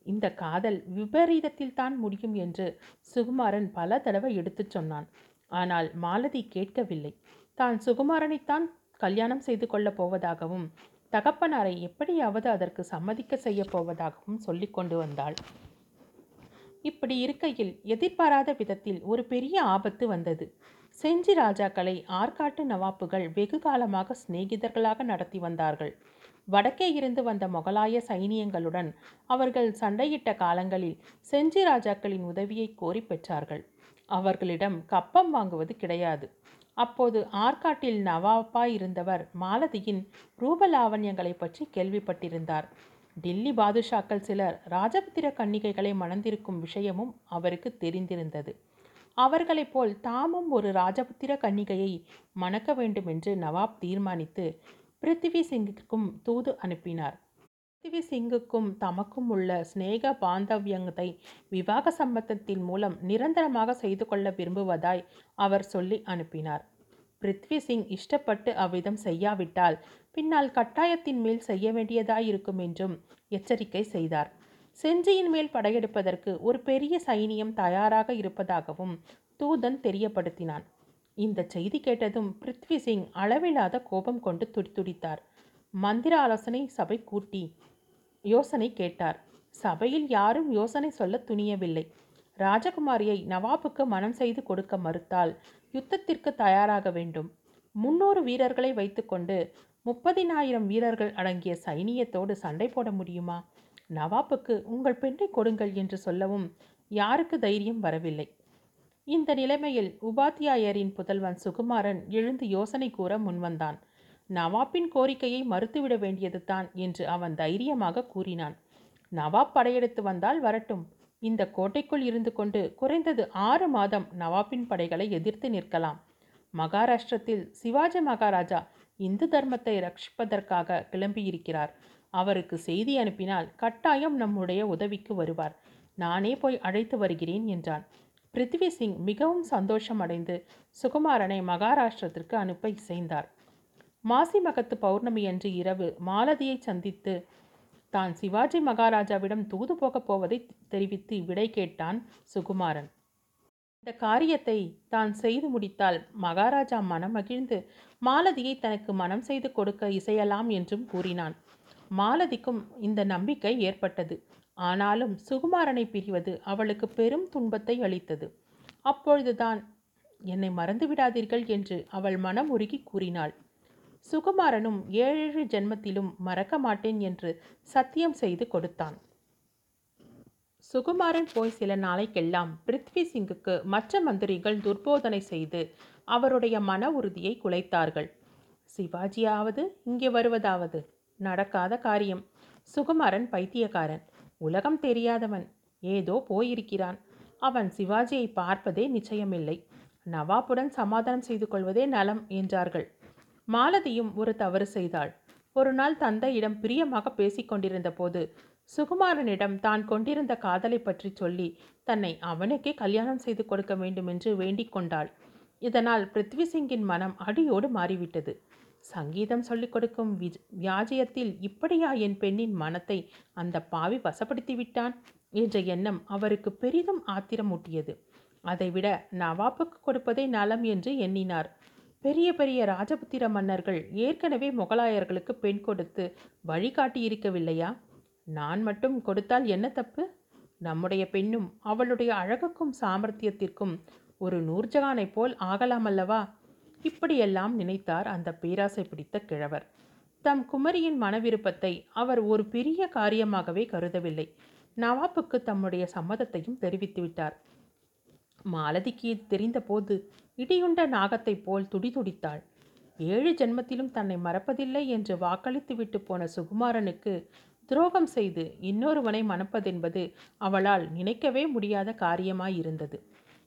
இந்த காதல் விபரீதத்தில் தான் முடியும் என்று சுகுமாரன் பல தடவை எடுத்துச் சொன்னான். ஆனால் மாலதி கேட்கவில்லை. தான் சுகுமாரனைத்தான் கல்யாணம் செய்து கொள்ளப் போவதாகவும் தகப்பனாரை எப்படியாவது அதற்கு சம்மதிக்க செய்யப் போவதாகவும் சொல்லிக் கொண்டு வந்தாள். இப்படி இருக்கையில் எதிர்பாராத விதத்தில் ஒரு பெரிய ஆபத்து வந்தது. செஞ்சி ராஜாக்களை ஆற்காட்டு நவாப்புகள் வெகு காலமாக சிநேகிதர்களாக நடத்தி வந்தார்கள். வடக்கே இருந்து வந்த முகலாய சைனியங்களுடன் அவர்கள் சண்டையிட்ட காலங்களில் செஞ்சி ராஜாக்களின் உதவியை கோரி பெற்றார்கள். அவர்களிடம் கப்பம் வாங்குவது கிடையாது. அப்போது ஆற்காட்டில் நவாப்பாய் இருந்தவர் மாலதியின் ரூபலாவண்யங்களை பற்றி கேள்விப்பட்டிருந்தார். டில்லி பாதுஷாக்கள் சிலர் ராஜபுத்திர கன்னிகைகளை மணந்திருக்கும் விஷயமும் அவருக்கு தெரிந்திருந்தது. அவர்களைப் போல் தாமும் ஒரு ராஜபுத்திர கன்னிகையை மணக்க வேண்டும் என்று நவாப் தீர்மானித்து பிருத்திவி சிங்கிற்கும் தூது அனுப்பினார். பிருத்திவி சிங்குக்கும் தமக்கும் உள்ள சிநேக பாந்தவியத்தை விவாக சம்பந்தத்தின் மூலம் நிரந்தரமாக செய்து கொள்ள விரும்புவதாய் அவர் சொல்லி அனுப்பினார். பிருத்வி சிங் இஷ்டப்பட்டு அவ்விதம் செய்யாவிட்டால் பின்னால் கட்டாயத்தின் மேல் செய்ய வேண்டியதாயிருக்கும் என்றும் எச்சரிக்கை செய்தார். செஞ்சியின் மேல் படையெடுப்பதற்கு ஒரு பெரிய சைனியம் தயாராக இருப்பதாகவும் தூதன் தெரியப்படுத்தினான். இந்த செய்தி கேட்டதும் பிருத்வி சிங் அளவில்லாத கோபம் கொண்டு துடித்துடித்தார். மந்திர ஆலோசனை சபை கூட்டி யோசனை கேட்டார். சபையில் யாரும் யோசனை சொல்ல துணியவில்லை. ராஜகுமாரியை நவாபுக்கு மனம் செய்து கொடுக்க மறுத்தால் யுத்தத்திற்கு தயாராக வேண்டும். முன்னூறு வீரர்களை வைத்துக்கொண்டு முப்பதினாயிரம் வீரர்கள் அடங்கிய சைனியத்தோடு சண்டை போட முடியுமா? நவாப்புக்கு உங்கள் பெண்ணை கொடுங்கள் என்று சொல்லவும் யாருக்கு தைரியம் வரவில்லை. இந்த நிலைமையில் உபாத்தியாயரின் புதல்வன் சுகுமாரன் எழுந்து யோசனை கூற முன்வந்தான். நவாப்பின் கோரிக்கையை மறுத்துவிட வேண்டியது தான் என்று அவன் தைரியமாக கூறினான். நவாப் படையெடுத்து வந்தால் வரட்டும். இந்த கோட்டைக்குள் இருந்து கொண்டு குறைந்தது ஆறு மாதம் நவாப்பின் படைகளை எதிர்த்து நிற்கலாம். மகாராஷ்டிரத்தில் சிவாஜி மகாராஜா இந்து தர்மத்தை ரட்சிப்பதற்காக கிளம்பியிருக்கிறார். அவருக்கு செய்தி அனுப்பினால் கட்டாயம் நம்முடைய உதவிக்கு வருவார். நானே போய் அழைத்து வருகிறேன் என்றான். பிருத்திவி சிங் மிகவும் சந்தோஷம் அடைந்து சுகுமாரனை மகாராஷ்டிரத்திற்கு அனுப்ப இசைந்தார். மாசி மகத்து பௌர்ணமி அன்று இரவு மாலதியை சந்தித்து தான் சிவாஜி மகாராஜாவிடம் தூது போகப் போவதை தெரிவித்து விடை கேட்டான் சுகுமாரன். இந்த காரியத்தை தான் செய்து முடித்தால் மகாராஜா மனம் மகிழ்ந்து மாலதியை தனக்கு மனம் செய்து கொடுக்க இசையலாம் என்றும் கூறினான். மாலதிக்கும் இந்த நம்பிக்கை ஏற்பட்டது. ஆனாலும் சுகுமாரனை பிரிவது அவளுக்கு பெரும் துன்பத்தை அளித்தது. அப்பொழுதுதான் என்னை மறந்து விடாதீர்கள் என்று அவள் மனம் உருகி கூறினாள். சுகுமாரனும் ஏழு ஜென்மத்திலும் மறக்க மாட்டேன் என்று சத்தியம் செய்து கொடுத்தான். சுகுமாரன் போய் சில நாளைக்கெல்லாம் பிருத்வி சிங்குக்கு மற்ற மந்திரிகள் துர்போதனை செய்து அவருடைய மன உறுதியை குலைத்தார்கள். சிவாஜியாவது இங்கே வருவதாவது? நடக்காத காரியம். சுகுமாரன் பைத்தியக்காரன். உலகம் தெரியாதவன். ஏதோ போயிருக்கிறான். அவன் சிவாஜியை பார்ப்பதே நிச்சயமில்லை. நவாப்புடன் சமாதானம் செய்து கொள்வதே நலம் என்றார்கள். மாலதியும் ஒரு தவறு செய்தாள். ஒரு நாள் தந்தையிடம் பிரியமாக பேசிக்கொண்டிருந்த போது சுகுமாரனிடம் தான் கொண்டிருந்த காதலை பற்றி சொல்லி தன்னை அவனுக்கே கல்யாணம் செய்து கொடுக்க வேண்டும் என்று வேண்டிக் கொண்டாள். இதனால் பிருத்வி சிங்கின் மனம் அடியோடு மாறிவிட்டது. சங்கீதம் சொல்லிக் கொடுக்கும் விஜ் வியாஜயத்தில் இப்படியா என் பெண்ணின் மனத்தை அந்த பாவி வசப்படுத்தி விட்டான்? என்ற எண்ணம் அவருக்கு பெரிதும் ஆத்திரமூட்டியது. அதைவிட நவாப்புக்கு கொடுப்பதே நலம் என்று எண்ணினார். பெரிய பெரிய ராஜபுத்திர மன்னர்கள் ஏற்கனவே முகலாயர்களுக்கு பெண் கொடுத்து வழிகாட்டி இருக்கவில்லையா நான் மட்டும் கொடுத்தால் என்ன தப்பு? நம்முடைய பெண்ணும் அவளுடைய அழகுக்கும் சாமர்த்தியத்திற்கும் ஒரு நூர்ஜகானைப் போல் ஆகலாமல்லவா? இப்படியெல்லாம் நினைத்தார் அந்த பேராசை பிடித்த கிழவர். தம் குமரியின் மனவிருப்பத்தை அவர் ஒரு பெரிய காரியமாகவே கருதவில்லை. நவாப்புக்கு தம்முடைய சம்மதத்தையும் தெரிவித்துவிட்டார் மாலதிக்கு இது தெரிந்தபோது இடியுண்ட நாகத்தைப் போல் துடிதுடித்தாள். ஏழு ஜென்மத்திலும் தன்னை மறப்பதில்லை என்று வாக்களித்து விட்டு போன சுகுமாரனுக்கு துரோகம் செய்து இன்னொருவனை மணப்பதென்பது அவளால் நினைக்கவே முடியாத காரியமாயிருந்தது.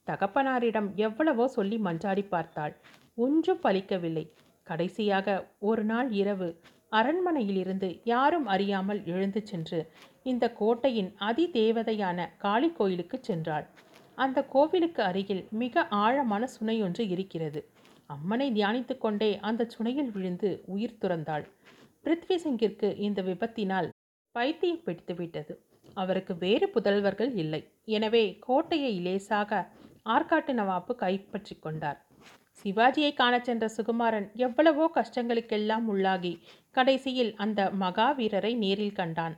தகப்பனாரிடம் எவ்வளவோ சொல்லி மஞ்சாடி பார்த்தாள். ஒன்றும் பலிக்கவில்லை. கடைசியாக ஒரு நாள் இரவு அரண்மனையிலிருந்து யாரும் அறியாமல் எழுந்து சென்று இந்த கோட்டையின் அதிதேவதையான காளி கோயிலுக்கு சென்றாள். அந்த கோவிலுக்கு அருகில் மிக ஆழமான சுனை ஒன்று இருக்கிறது. அம்மனை தியானித்து கொண்டே அந்த சுனையில் விழுந்து உயிர் துறந்தாள். பிருத்வி சிங்கிற்கு இந்த விபத்தினால் பைத்தியம் பிடித்துவிட்டது அவருக்கு வேறு புதல்வர்கள் இல்லை. எனவே கோட்டையை லேசாக ஆற்காட்டு நவாப்பு கைப்பற்றி கொண்டார். சிவாஜியை காணச் சென்ற சுகுமாரன் எவ்வளவோ கஷ்டங்களுக்கெல்லாம் உள்ளாகி கடைசியில் அந்த மகாவீரரை நேரில் கண்டான்.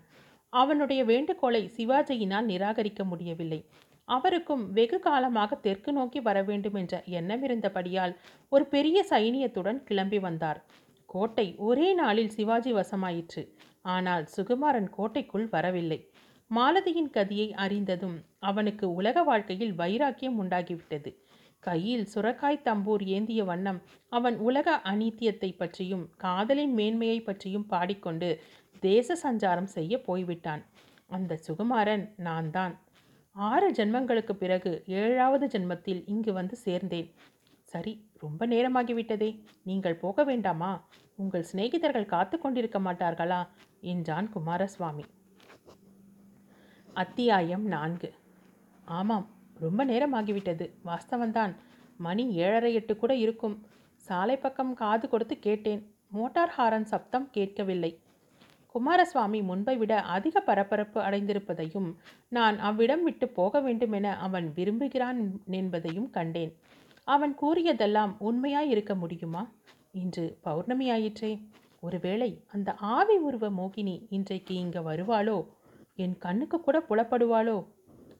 அவனுடைய வேண்டுகோளை சிவாஜியினால் நிராகரிக்க முடியவில்லை. அவருக்கும் வெகு காலமாக தெற்கு நோக்கி வர வேண்டும் என்ற எண்ணம் இருந்தபடியால் ஒரு பெரிய சைனியத்துடன் கிளம்பி வந்தார். கோட்டை ஒரே நாளில் சிவாஜி வசமாயிற்று. ஆனால் சுகுமாரன் கோட்டைக்குள் வரவில்லை. மாலதியின் கதியை அறிந்ததும் அவனுக்கு உலக வாழ்க்கையில் வைராக்கியம் உண்டாகிவிட்டது. கையில் சுரக்காய் தம்பூர் ஏந்திய வண்ணம் அவன் உலக அநீத்தியத்தை பற்றியும் காதலின் மேன்மையை பற்றியும் பாடிக்கொண்டு தேச சஞ்சாரம் செய்ய போய்விட்டான். அந்த சுகுமாரன் நான் தான் ஆறு ஜென்மங்களுக்கு பிறகு ஏழாவது ஜென்மத்தில் இங்கு வந்து சேர்ந்தேன். சரி ரொம்ப நேரமாகிவிட்டதே. நீங்கள் போக வேண்டாமா? உங்கள் சிநேகிதர்கள் காத்து கொண்டிருக்க மாட்டார்களா? என்றான் குமாரசுவாமி. அத்தியாயம் நான்கு. ஆமாம் ரொம்ப நேரமாகிவிட்டது. வாஸ்தவன்தான். மணி ஏழரை எட்டு கூட இருக்கும். சாலை பக்கம் காது கொடுத்து கேட்டேன். மோட்டார் ஹாரன் சப்தம் கேட்கவில்லை. குமாரசுவாமி முன்பை விட அதிக பரபரப்பு அடைந்திருப்பதையும் நான் அவ்விடம் விட்டு போக வேண்டுமென அவன் விரும்புகிறான் என்பதையும் கண்டேன். அவன் கூறியதெல்லாம் உண்மையாய் இருக்க முடியுமா? இன்று பௌர்ணமி ஆயிற்றே ஒருவேளை அந்த ஆவி உருவ மோகினி இன்றைக்கு இங்கே வருவாளோ? என் கண்ணுக்கு கூட புலப்படுவாளோ?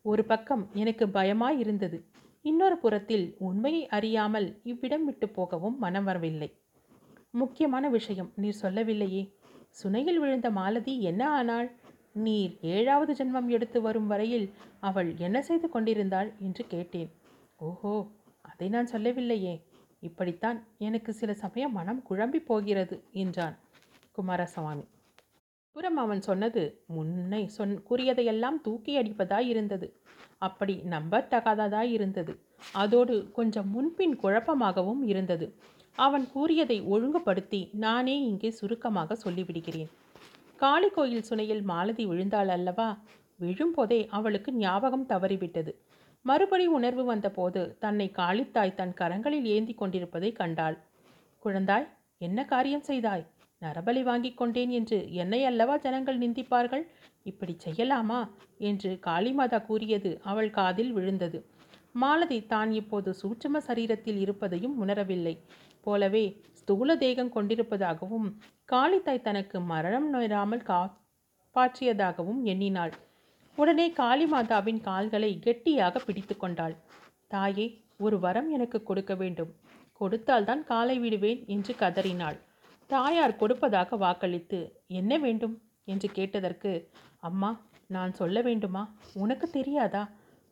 ஒரு பக்கம் எனக்கு பயமாயிருந்தது இன்னொரு புறத்தில் உண்மையை அறியாமல் இவ்விடம் விட்டு போகவும் மனம் வரவில்லை. முக்கியமான விஷயம் நீர் சொல்லவில்லையே. சுனையில் விழுந்த மாலதி என்ன ஆனாள்? நீர் ஏழாவது ஜென்மம் எடுத்து வரும் வரையில் அவள் என்ன செய்து கொண்டிருந்தாள் என்று கேட்டேன். ஓஹோ அதை நான் சொல்லவில்லையே. இப்படித்தான் எனக்கு சில சமயம் மனம் குழம்பி போகிறது என்றான் குமாரசுவாமி புறம் அவன் சொன்னது முன்னை சொன் கூறியதையெல்லாம் தூக்கி அடிப்பதாய் இருந்தது. அப்படி நம்பத்தகாததாய் இருந்தது. அதோடு கொஞ்சம் முன்பின் குழப்பமாகவும் இருந்தது. அவன் கூறியதை ஒழுங்குபடுத்தி நானே இங்கே சுருக்கமாக சொல்லிவிடுகிறேன். காளி கோயில் சுனையில் மாலதி விழுந்தாள் அல்லவா? விழும்போதே அவளுக்கு ஞாபகம் தவறிவிட்டது. மறுபடி உணர்வு வந்தபோது தன்னை காளித்தாய் தன் கரங்களில் ஏந்தி கொண்டிருப்பதை கண்டாள். குழந்தாய் என்ன காரியம் செய்தாய்? நரபலி வாங்கிக் கொண்டேன் என்று என்னை அல்லவா ஜனங்கள் நிந்திப்பார்கள்? இப்படி செய்யலாமா? என்று காளிமாதா கூறியது அவள் காதில் விழுந்தது. மாலதி தான் இப்போது சூட்சம சரீரத்தில் இருப்பதையும் உணரவில்லை. போலவே ஸ்தூல தேகம் கொண்டிருப்பதாகவும் காளித்தாய் தனக்கு மரணம் நேராமல் காப்பாற்றியதாகவும் எண்ணினாள். உடனே காளிமாதாவின் கால்களை கெட்டியாக பிடித்து கொண்டாள். தாயே ஒரு வரம் எனக்கு கொடுக்க வேண்டும். கொடுத்தால்தான் காலை விடுவேன் என்று கதறினாள். தாயார் கொடுப்பதாக வாக்களித்து என்ன வேண்டும்? என்று கேட்டதற்கு அம்மா நான் சொல்ல வேண்டுமா? உனக்கு தெரியாதா?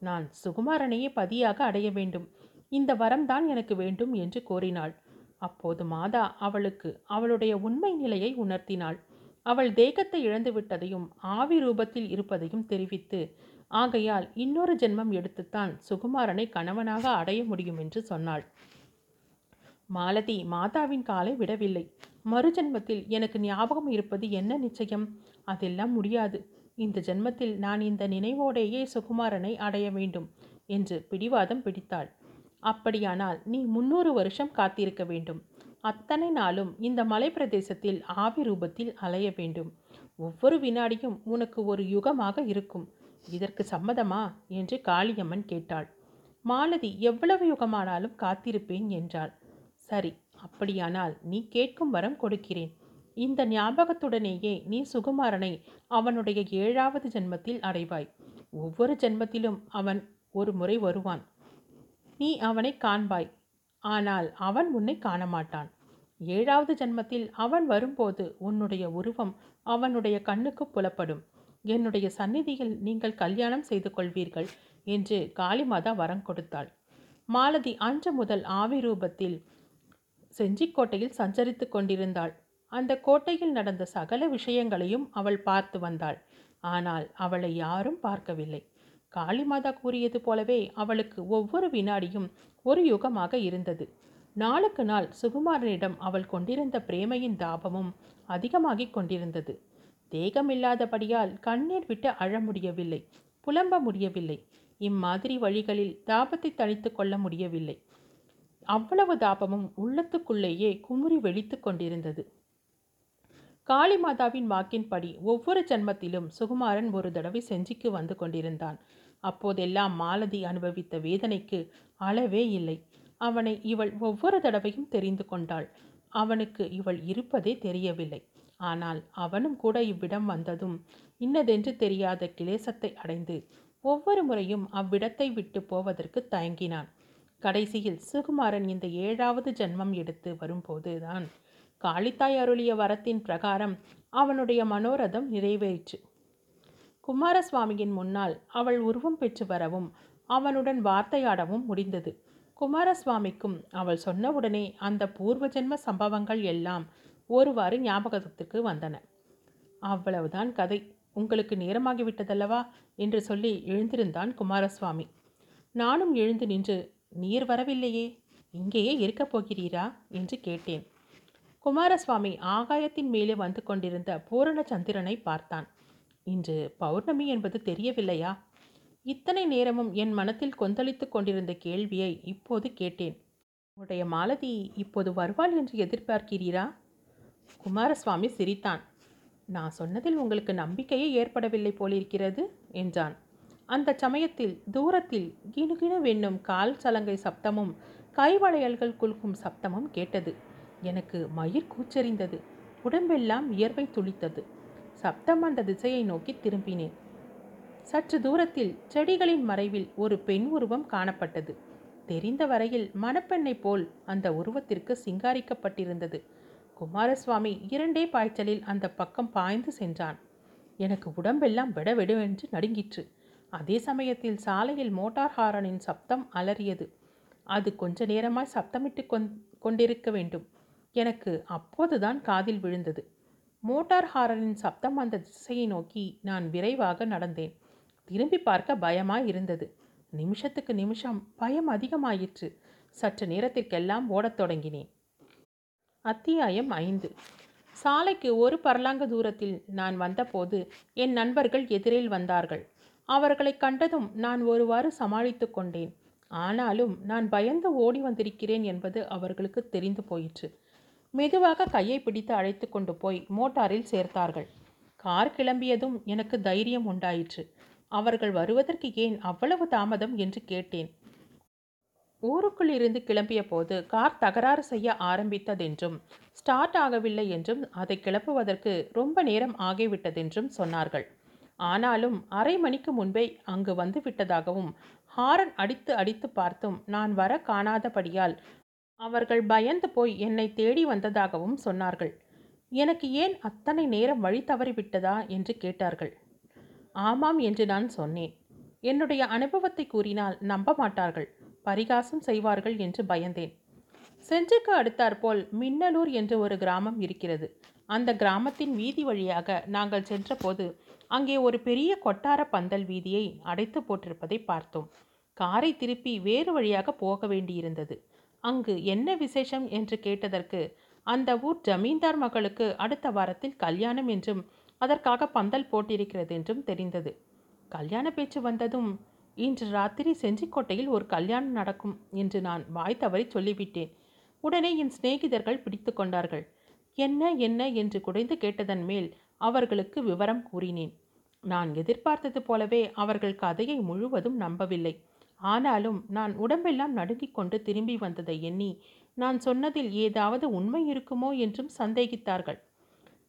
நான் சுகுமாரனையே பதியாக அடைய வேண்டும். இந்த வரம்தான் எனக்கு வேண்டும் என்று கோரினாள். அப்போது மாதா அவளுக்கு அவளுடைய உண்மை நிலையை உணர்த்தினாள். அவள் தேகத்தை இழந்து விட்டதையும் ஆவி ரூபத்தில் இருப்பதையும் தெரிவித்து ஆகையால் இன்னொரு ஜென்மம் எடுத்துத்தான் சுகுமாரனை கணவனாக அடைய முடியும் என்று சொன்னாள். மாலதி மாதாவின் காலை விடவில்லை. மறுஜென்மத்தில் எனக்கு ஞாபகம் இருப்பது என்ன நிச்சயம்? அதெல்லாம் முடியாது. இந்த ஜென்மத்தில் நான் இந்த நினைவோடையே சுகுமாரனை அடைய வேண்டும் என்று பிடிவாதம் பிடித்தாள். அப்படியானால் நீ முன்னூறு வருஷம் காத்திருக்க வேண்டும். அத்தனை நாளும் இந்த மலை பிரதேசத்தில் ஆவி ரூபத்தில் அலைய வேண்டும். ஒவ்வொரு வினாடியும் உனக்கு ஒரு யுகமாக இருக்கும். இதற்கு சம்மதமா? என்று காளியம்மன் கேட்டாள். மாலதி எவ்வளவு யுகமானாலும் காத்திருப்பேன் என்றாள். சரி அப்படியானால் நீ கேட்கும் வரம் கொடுக்கிறேன். இந்த ஞாபகத்துடனேயே நீ சுகுமாரனை அவனுடைய ஏழாவது ஜென்மத்தில் அடைவாய். ஒவ்வொரு ஜென்மத்திலும் அவன் ஒரு முறை வருவான். நீ அவனை காண்பாய். ஆனால் அவன் உன்னை காணமாட்டான். ஏழாவது ஜென்மத்தில் அவன் வரும்போது உன்னுடைய உருவம் அவனுடைய கண்ணுக்கு புலப்படும். என்னுடைய சந்நிதியில் நீங்கள் கல்யாணம் செய்து கொள்வீர்கள் என்று காளிமாதா வரம் கொடுத்தாள். மாலதி அன்று முதல் ஆவி ரூபத்தில் செஞ்சிக்கோட்டையில் சஞ்சரித்து கொண்டிருந்தாள். அந்த கோட்டையில் நடந்த சகல விஷயங்களையும் அவள் பார்த்து வந்தாள். ஆனால் அவளை யாரும் பார்க்கவில்லை. காளிமாதா கூறியது போலவே அவளுக்கு ஒவ்வொரு வினாடியும் ஒரு யுகமாக இருந்தது. நாளுக்கு நாள் சுகுமாரனிடம் அவள் கொண்டிருந்த பிரேமையின் தாபமும் அதிகமாகிக் கொண்டிருந்தது. தேகமில்லாதபடியால் கண்ணீர் விட்டு அழ முடியவில்லை புலம்ப முடியவில்லை. இம்மாதிரி வழிகளில் தாபத்தை தணித்து கொள்ள முடியவில்லை. அவ்வளவு தாபமும் உள்ளத்துக்குள்ளேயே குமுறி வெடித்து கொண்டிருந்தது. காளிமாதாவின் வாக்கின்படி ஒவ்வொரு ஜன்மத்திலும் சுகுமாரன் ஒரு தடவை செஞ்சிக்கு வந்து கொண்டிருந்தான். அப்போதெல்லாம் மாலதி அனுபவித்த வேதனைக்கு அளவே இல்லை. அவனை இவள் ஒவ்வொரு தடவையும் தெரிந்து கொண்டாள். அவனுக்கு இவள் இருப்பதே தெரியவில்லை. ஆனால் அவனும் கூட இவ்விடம் வந்ததும் இன்னதென்று தெரியாத கிளேசத்தை அடைந்து ஒவ்வொரு முறையும் அவ்விடத்தை விட்டு போவதற்கு தயங்கினான். கடைசியில் சுகுமாரன் இந்த ஏழாவது ஜென்மம் எடுத்து வரும்போதுதான் காளித்தாய் அருளிய வரத்தின் பிரகாரம் அவனுடைய மனோரதம் நிறைவேறிற்று. குமாரசுவாமியின் முன்னால் அவள் உருவம் பெற்று வரவும் அவனுடன் வார்த்தையாடவும் முடிந்தது. குமாரசுவாமிக்கும் அவள் சொன்னவுடனே அந்த பூர்வ ஜென்ம சம்பவங்கள் எல்லாம் ஒருவாறு ஞாபகத்துக்கு வந்தன. அவ்வளவுதான் கதை. உங்களுக்கு நேரமாகிவிட்டதல்லவா? என்று சொல்லி எழுந்திருந்தான் குமாரசுவாமி. நானும் எழுந்து நின்று நீர் வரவில்லையே இங்கேயே இருக்கப் போகிறீரா? என்று கேட்டேன். குமாரசுவாமி ஆகாயத்தின் மேலே வந்து கொண்டிருந்த பூரண சந்திரனை பார்த்தான். இன்று பௌர்ணமி என்பது தெரியவில்லையா? இத்தனை நேரமும் என் மனத்தில் கொந்தளித்து கொண்டிருந்த கேள்வியை இப்போது கேட்டேன். உடைய மாலதி இப்போது வருவாள் என்று எதிர்பார்க்கிறீரா? குமாரசுவாமி சிரித்தான். நான் சொன்னதில் உங்களுக்கு நம்பிக்கையே ஏற்படவில்லை போலிருக்கிறது என்றான். அந்த சமயத்தில் தூரத்தில் கிணுகிணு வெண்ணும் கால் சலங்கை சப்தமும் கைவளையல்கள் குலுக்கும் சப்தமும் கேட்டது. எனக்கு மயிர் கூச்சறிந்தது. உடம்பெல்லாம் வியர்வை துளித்தது. சப்தம் அந்த திசையை நோக்கி திரும்பினேன். சற்று தூரத்தில் செடிகளின் மறைவில் ஒரு பெண் உருவம் காணப்பட்டது. தெரிந்த வரையில் மணப்பெண்ணை போல் அந்த உருவத்திற்கு சிங்காரிக்கப்பட்டிருந்தது. குமாரசுவாமி இரண்டே பாய்ச்சலில் அந்த பக்கம் பாய்ந்து சென்றான். எனக்கு உடம்பெல்லாம் விடவிடுவென்று நடுங்கிற்று. அதே சமயத்தில் சாலையில் மோட்டார் ஹாரனின் சப்தம் அலறியது. அது கொஞ்ச நேரமாய் சப்தமிட்டு கொண் கொண்டிருக்க வேண்டும். எனக்கு அப்போதுதான் காதில் விழுந்தது. மோட்டார் ஹாரனின் சப்தம் அந்த திசையை நோக்கி நான் விரைவாக நடந்தேன். திரும்பி பார்க்க பயமாய் இருந்தது. நிமிஷத்துக்கு நிமிஷம் பயம் அதிகமாயிற்று. சற்று நேரத்திற்கெல்லாம் ஓடத் தொடங்கினேன். அத்தியாயம் ஐந்து. சாலைக்கு ஒரு பரலாங்க தூரத்தில் நான் வந்தபோது என் நண்பர்கள் எதிரில் வந்தார்கள். அவர்களை கண்டதும் நான் ஒருவாறு சமாளித்து கொண்டேன். ஆனாலும் நான் பயந்து ஓடி வந்திருக்கிறேன் என்பது அவர்களுக்கு தெரிந்து போயிற்று. மெதுவாக கையை பிடித்து அழைத்து கொண்டு போய் மோட்டாரில் சேர்த்தார்கள். கார் கிளம்பியதும் எனக்கு தைரியம் உண்டாயிற்று. அவர்கள் வருவதற்கு ஏன் அவ்வளவு தாமதம் என்று கேட்டேன். ஊருக்குள் இருந்து கிளம்பிய போது கார் தகராறு செய்ய ஆரம்பித்ததென்றும் ஸ்டார்ட் ஆகவில்லை என்றும் அதை கிளப்புவதற்கு ரொம்ப நேரம் ஆகிவிட்டதென்றும் சொன்னார்கள். ஆனாலும் அரை மணிக்கு முன்பே அங்கு வந்து விட்டதாகவும் ஹாரன் அடித்து அடித்து பார்த்தும் நான் வர காணாதபடியால் அவர்கள் பயந்து போய் என்னை தேடி வந்ததாகவும் சொன்னார்கள். எனக்கு ஏன் அத்தனை நேரம் வழி தவறிவிட்டதா என்று கேட்டார்கள். ஆமாம் என்று நான் சொன்னேன். என்னுடைய அனுபவத்தை கூறினால் நம்ப மாட்டார்கள். பரிகாசம் செய்வார்கள் என்று பயந்தேன். செஞ்சுக்கு அடுத்தாற்போல் மின்னலூர் என்று ஒரு கிராமம் இருக்கிறது. அந்த கிராமத்தின் வீதி வழியாக நாங்கள் சென்றபோது அங்கே ஒரு பெரிய கொட்டார பந்தல் வீதியை அடைத்து போட்டிருப்பதை பார்த்தோம். காரை திருப்பி வேறு வழியாக போக வேண்டியிருந்தது. அங்கு என்ன விசேஷம் என்று கேட்டதற்கு அந்த ஊர் ஜமீன்தார் மகளுக்கு அடுத்த வாரத்தில் கல்யாணம் என்றும் அதற்காக பந்தல் போட்டிருக்கிறது என்றும் தெரிந்தது. கல்யாண பேச்சு வந்ததும் இன்று ராத்திரி செஞ்சிக்கோட்டையில் ஒரு கல்யாணம் நடக்கும் என்று நான் வாய் தவறி சொல்லிவிட்டேன். உடனே என் சிநேகிதர்கள் பிடித்து கொண்டார்கள். என்ன என்ன என்று குடைந்து கேட்டதன் மேல் அவர்களுக்கு விவரம் கூறினேன். நான் எதிர்பார்த்தது போலவே அவர்கள் கதையை முழுவதும் நம்பவில்லை. ஆனாலும் நான் உடம்பெல்லாம் நடுங்கிக் கொண்டு திரும்பி வந்ததை எண்ணி நான் சொன்னதில் ஏதாவது உண்மை இருக்குமோ என்றும் சந்தேகித்தார்கள்.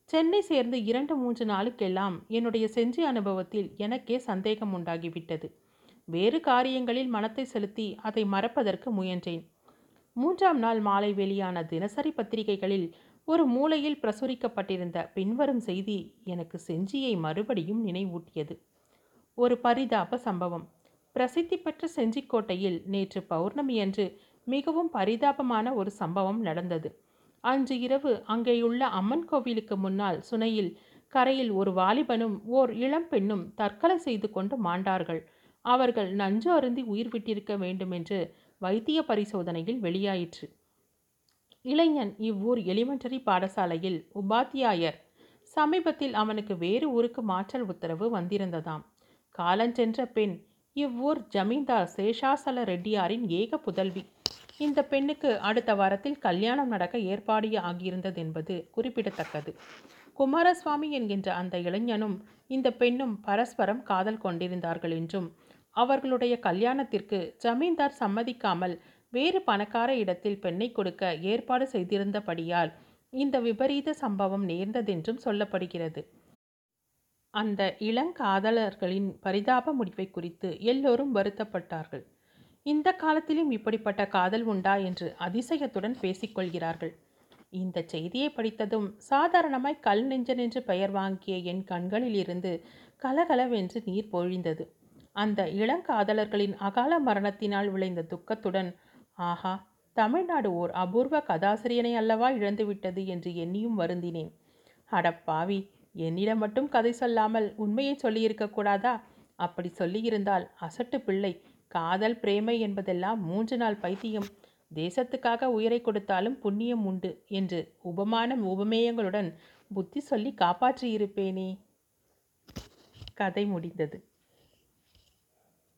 சென்னை சேர்ந்து இரண்டு மூன்று நாளுக்கெல்லாம் என்னுடைய செஞ்சி அனுபவத்தில் எனக்கே சந்தேகம் உண்டாகிவிட்டது. வேறு காரியங்களில் மனத்தை செலுத்தி அதை மறப்பதற்கு முயன்றேன். மூன்றாம் நாள் மாலை வெளியான தினசரி பத்திரிகைகளில் ஒரு மூலையில் பிரசுரிக்கப்பட்டிருந்த பின்வரும் செய்தி எனக்கு செஞ்சியை மறுபடியும் நினைவூட்டியது. ஒரு பரிதாப சம்பவம். பிரசித்தி பெற்ற செஞ்சிக்கோட்டையில் நேற்று பௌர்ணமியன்று மிகவும் பரிதாபமான ஒரு சம்பவம் நடந்தது. அன்று இரவு அங்கேயுள்ள அம்மன் கோவிலுக்கு முன்னால் சுனையில் கரையில் ஒரு வாலிபனும் ஓர் இளம் பெண்ணும் தற்கொலை செய்து கொண்டு மாண்டார்கள். அவர்கள் நஞ்சு அருந்தி உயிர் விட்டிருக்க வேண்டுமென்று வைத்திய பரிசோதனையில் வெளியாயிற்று. இளைஞன் இவ்வூர் எலிமெண்டரி பாடசாலையில் உபாத்தியாயர். சமீபத்தில் அவனுக்கு வேறு ஊருக்கு மாற்றல் உத்தரவு வந்திருந்ததாம். காலஞ்சென்ற பெண் இவ்வூர் ஜமீன்தார் சேஷாசல ரெட்டியாரின் ஏக புதல்வி. இந்த பெண்ணுக்கு அடுத்த வாரத்தில் கல்யாணம் நடக்க ஏற்பாடு ஆகியிருந்தது என்பது குறிப்பிடத்தக்கது. குமாரசுவாமி என்கின்ற அந்த இளைஞனும் இந்த பெண்ணும் பரஸ்பரம் காதல் கொண்டிருந்தார்கள் என்றும் அவர்களுடைய கல்யாணத்திற்கு ஜமீன்தார் சம்மதிக்காமல் வேறு பணக்கார இடத்தில் பெண்ணை கொடுக்க ஏற்பாடு செய்திருந்தபடியால் இந்த விபரீத சம்பவம் நேர்ந்ததென்றும் சொல்லப்படுகிறது. அந்த இளங்காதலர்களின் பரிதாப முடிவை குறித்து எல்லோரும் வருத்தப்பட்டார்கள். இந்த காலத்திலும் இப்படிப்பட்ட காதல் உண்டா என்று அதிசயத்துடன் பேசிக்கொள்கிறார்கள். இந்த செய்தியை படித்ததும் சாதாரணமாய் கல் நெஞ்சன் என்று பெயர் வாங்கிய என் கண்களிலிருந்து கலகலவென்று நீர் பொழிந்தது. அந்த இளங்காதலர்களின் அகால மரணத்தினால் விளைந்த துக்கத்துடன் ஆஹா தமிழ்நாடு ஓர் அபூர்வ கதாசிரியனை அல்லவா இழந்துவிட்டது என்று எண்ணியும் வருந்தினேன். அடப்பாவி என்னிடம் மட்டும் கதை சொல்லாமல் உண்மையை சொல்லியிருக்கக்கூடாதா அப்படி சொல்லியிருந்தால் அசட்டு பிள்ளை காதல் பிரேமை என்பதெல்லாம் மூன்று நாள் பைத்தியம். தேசத்துக்காக உயிரை கொடுத்தாலும் புண்ணியம் உண்டு என்று உபமான உபமேயங்களுடன் புத்தி சொல்லி காப்பாற்றியிருப்பேனே. கதை முடிந்தது.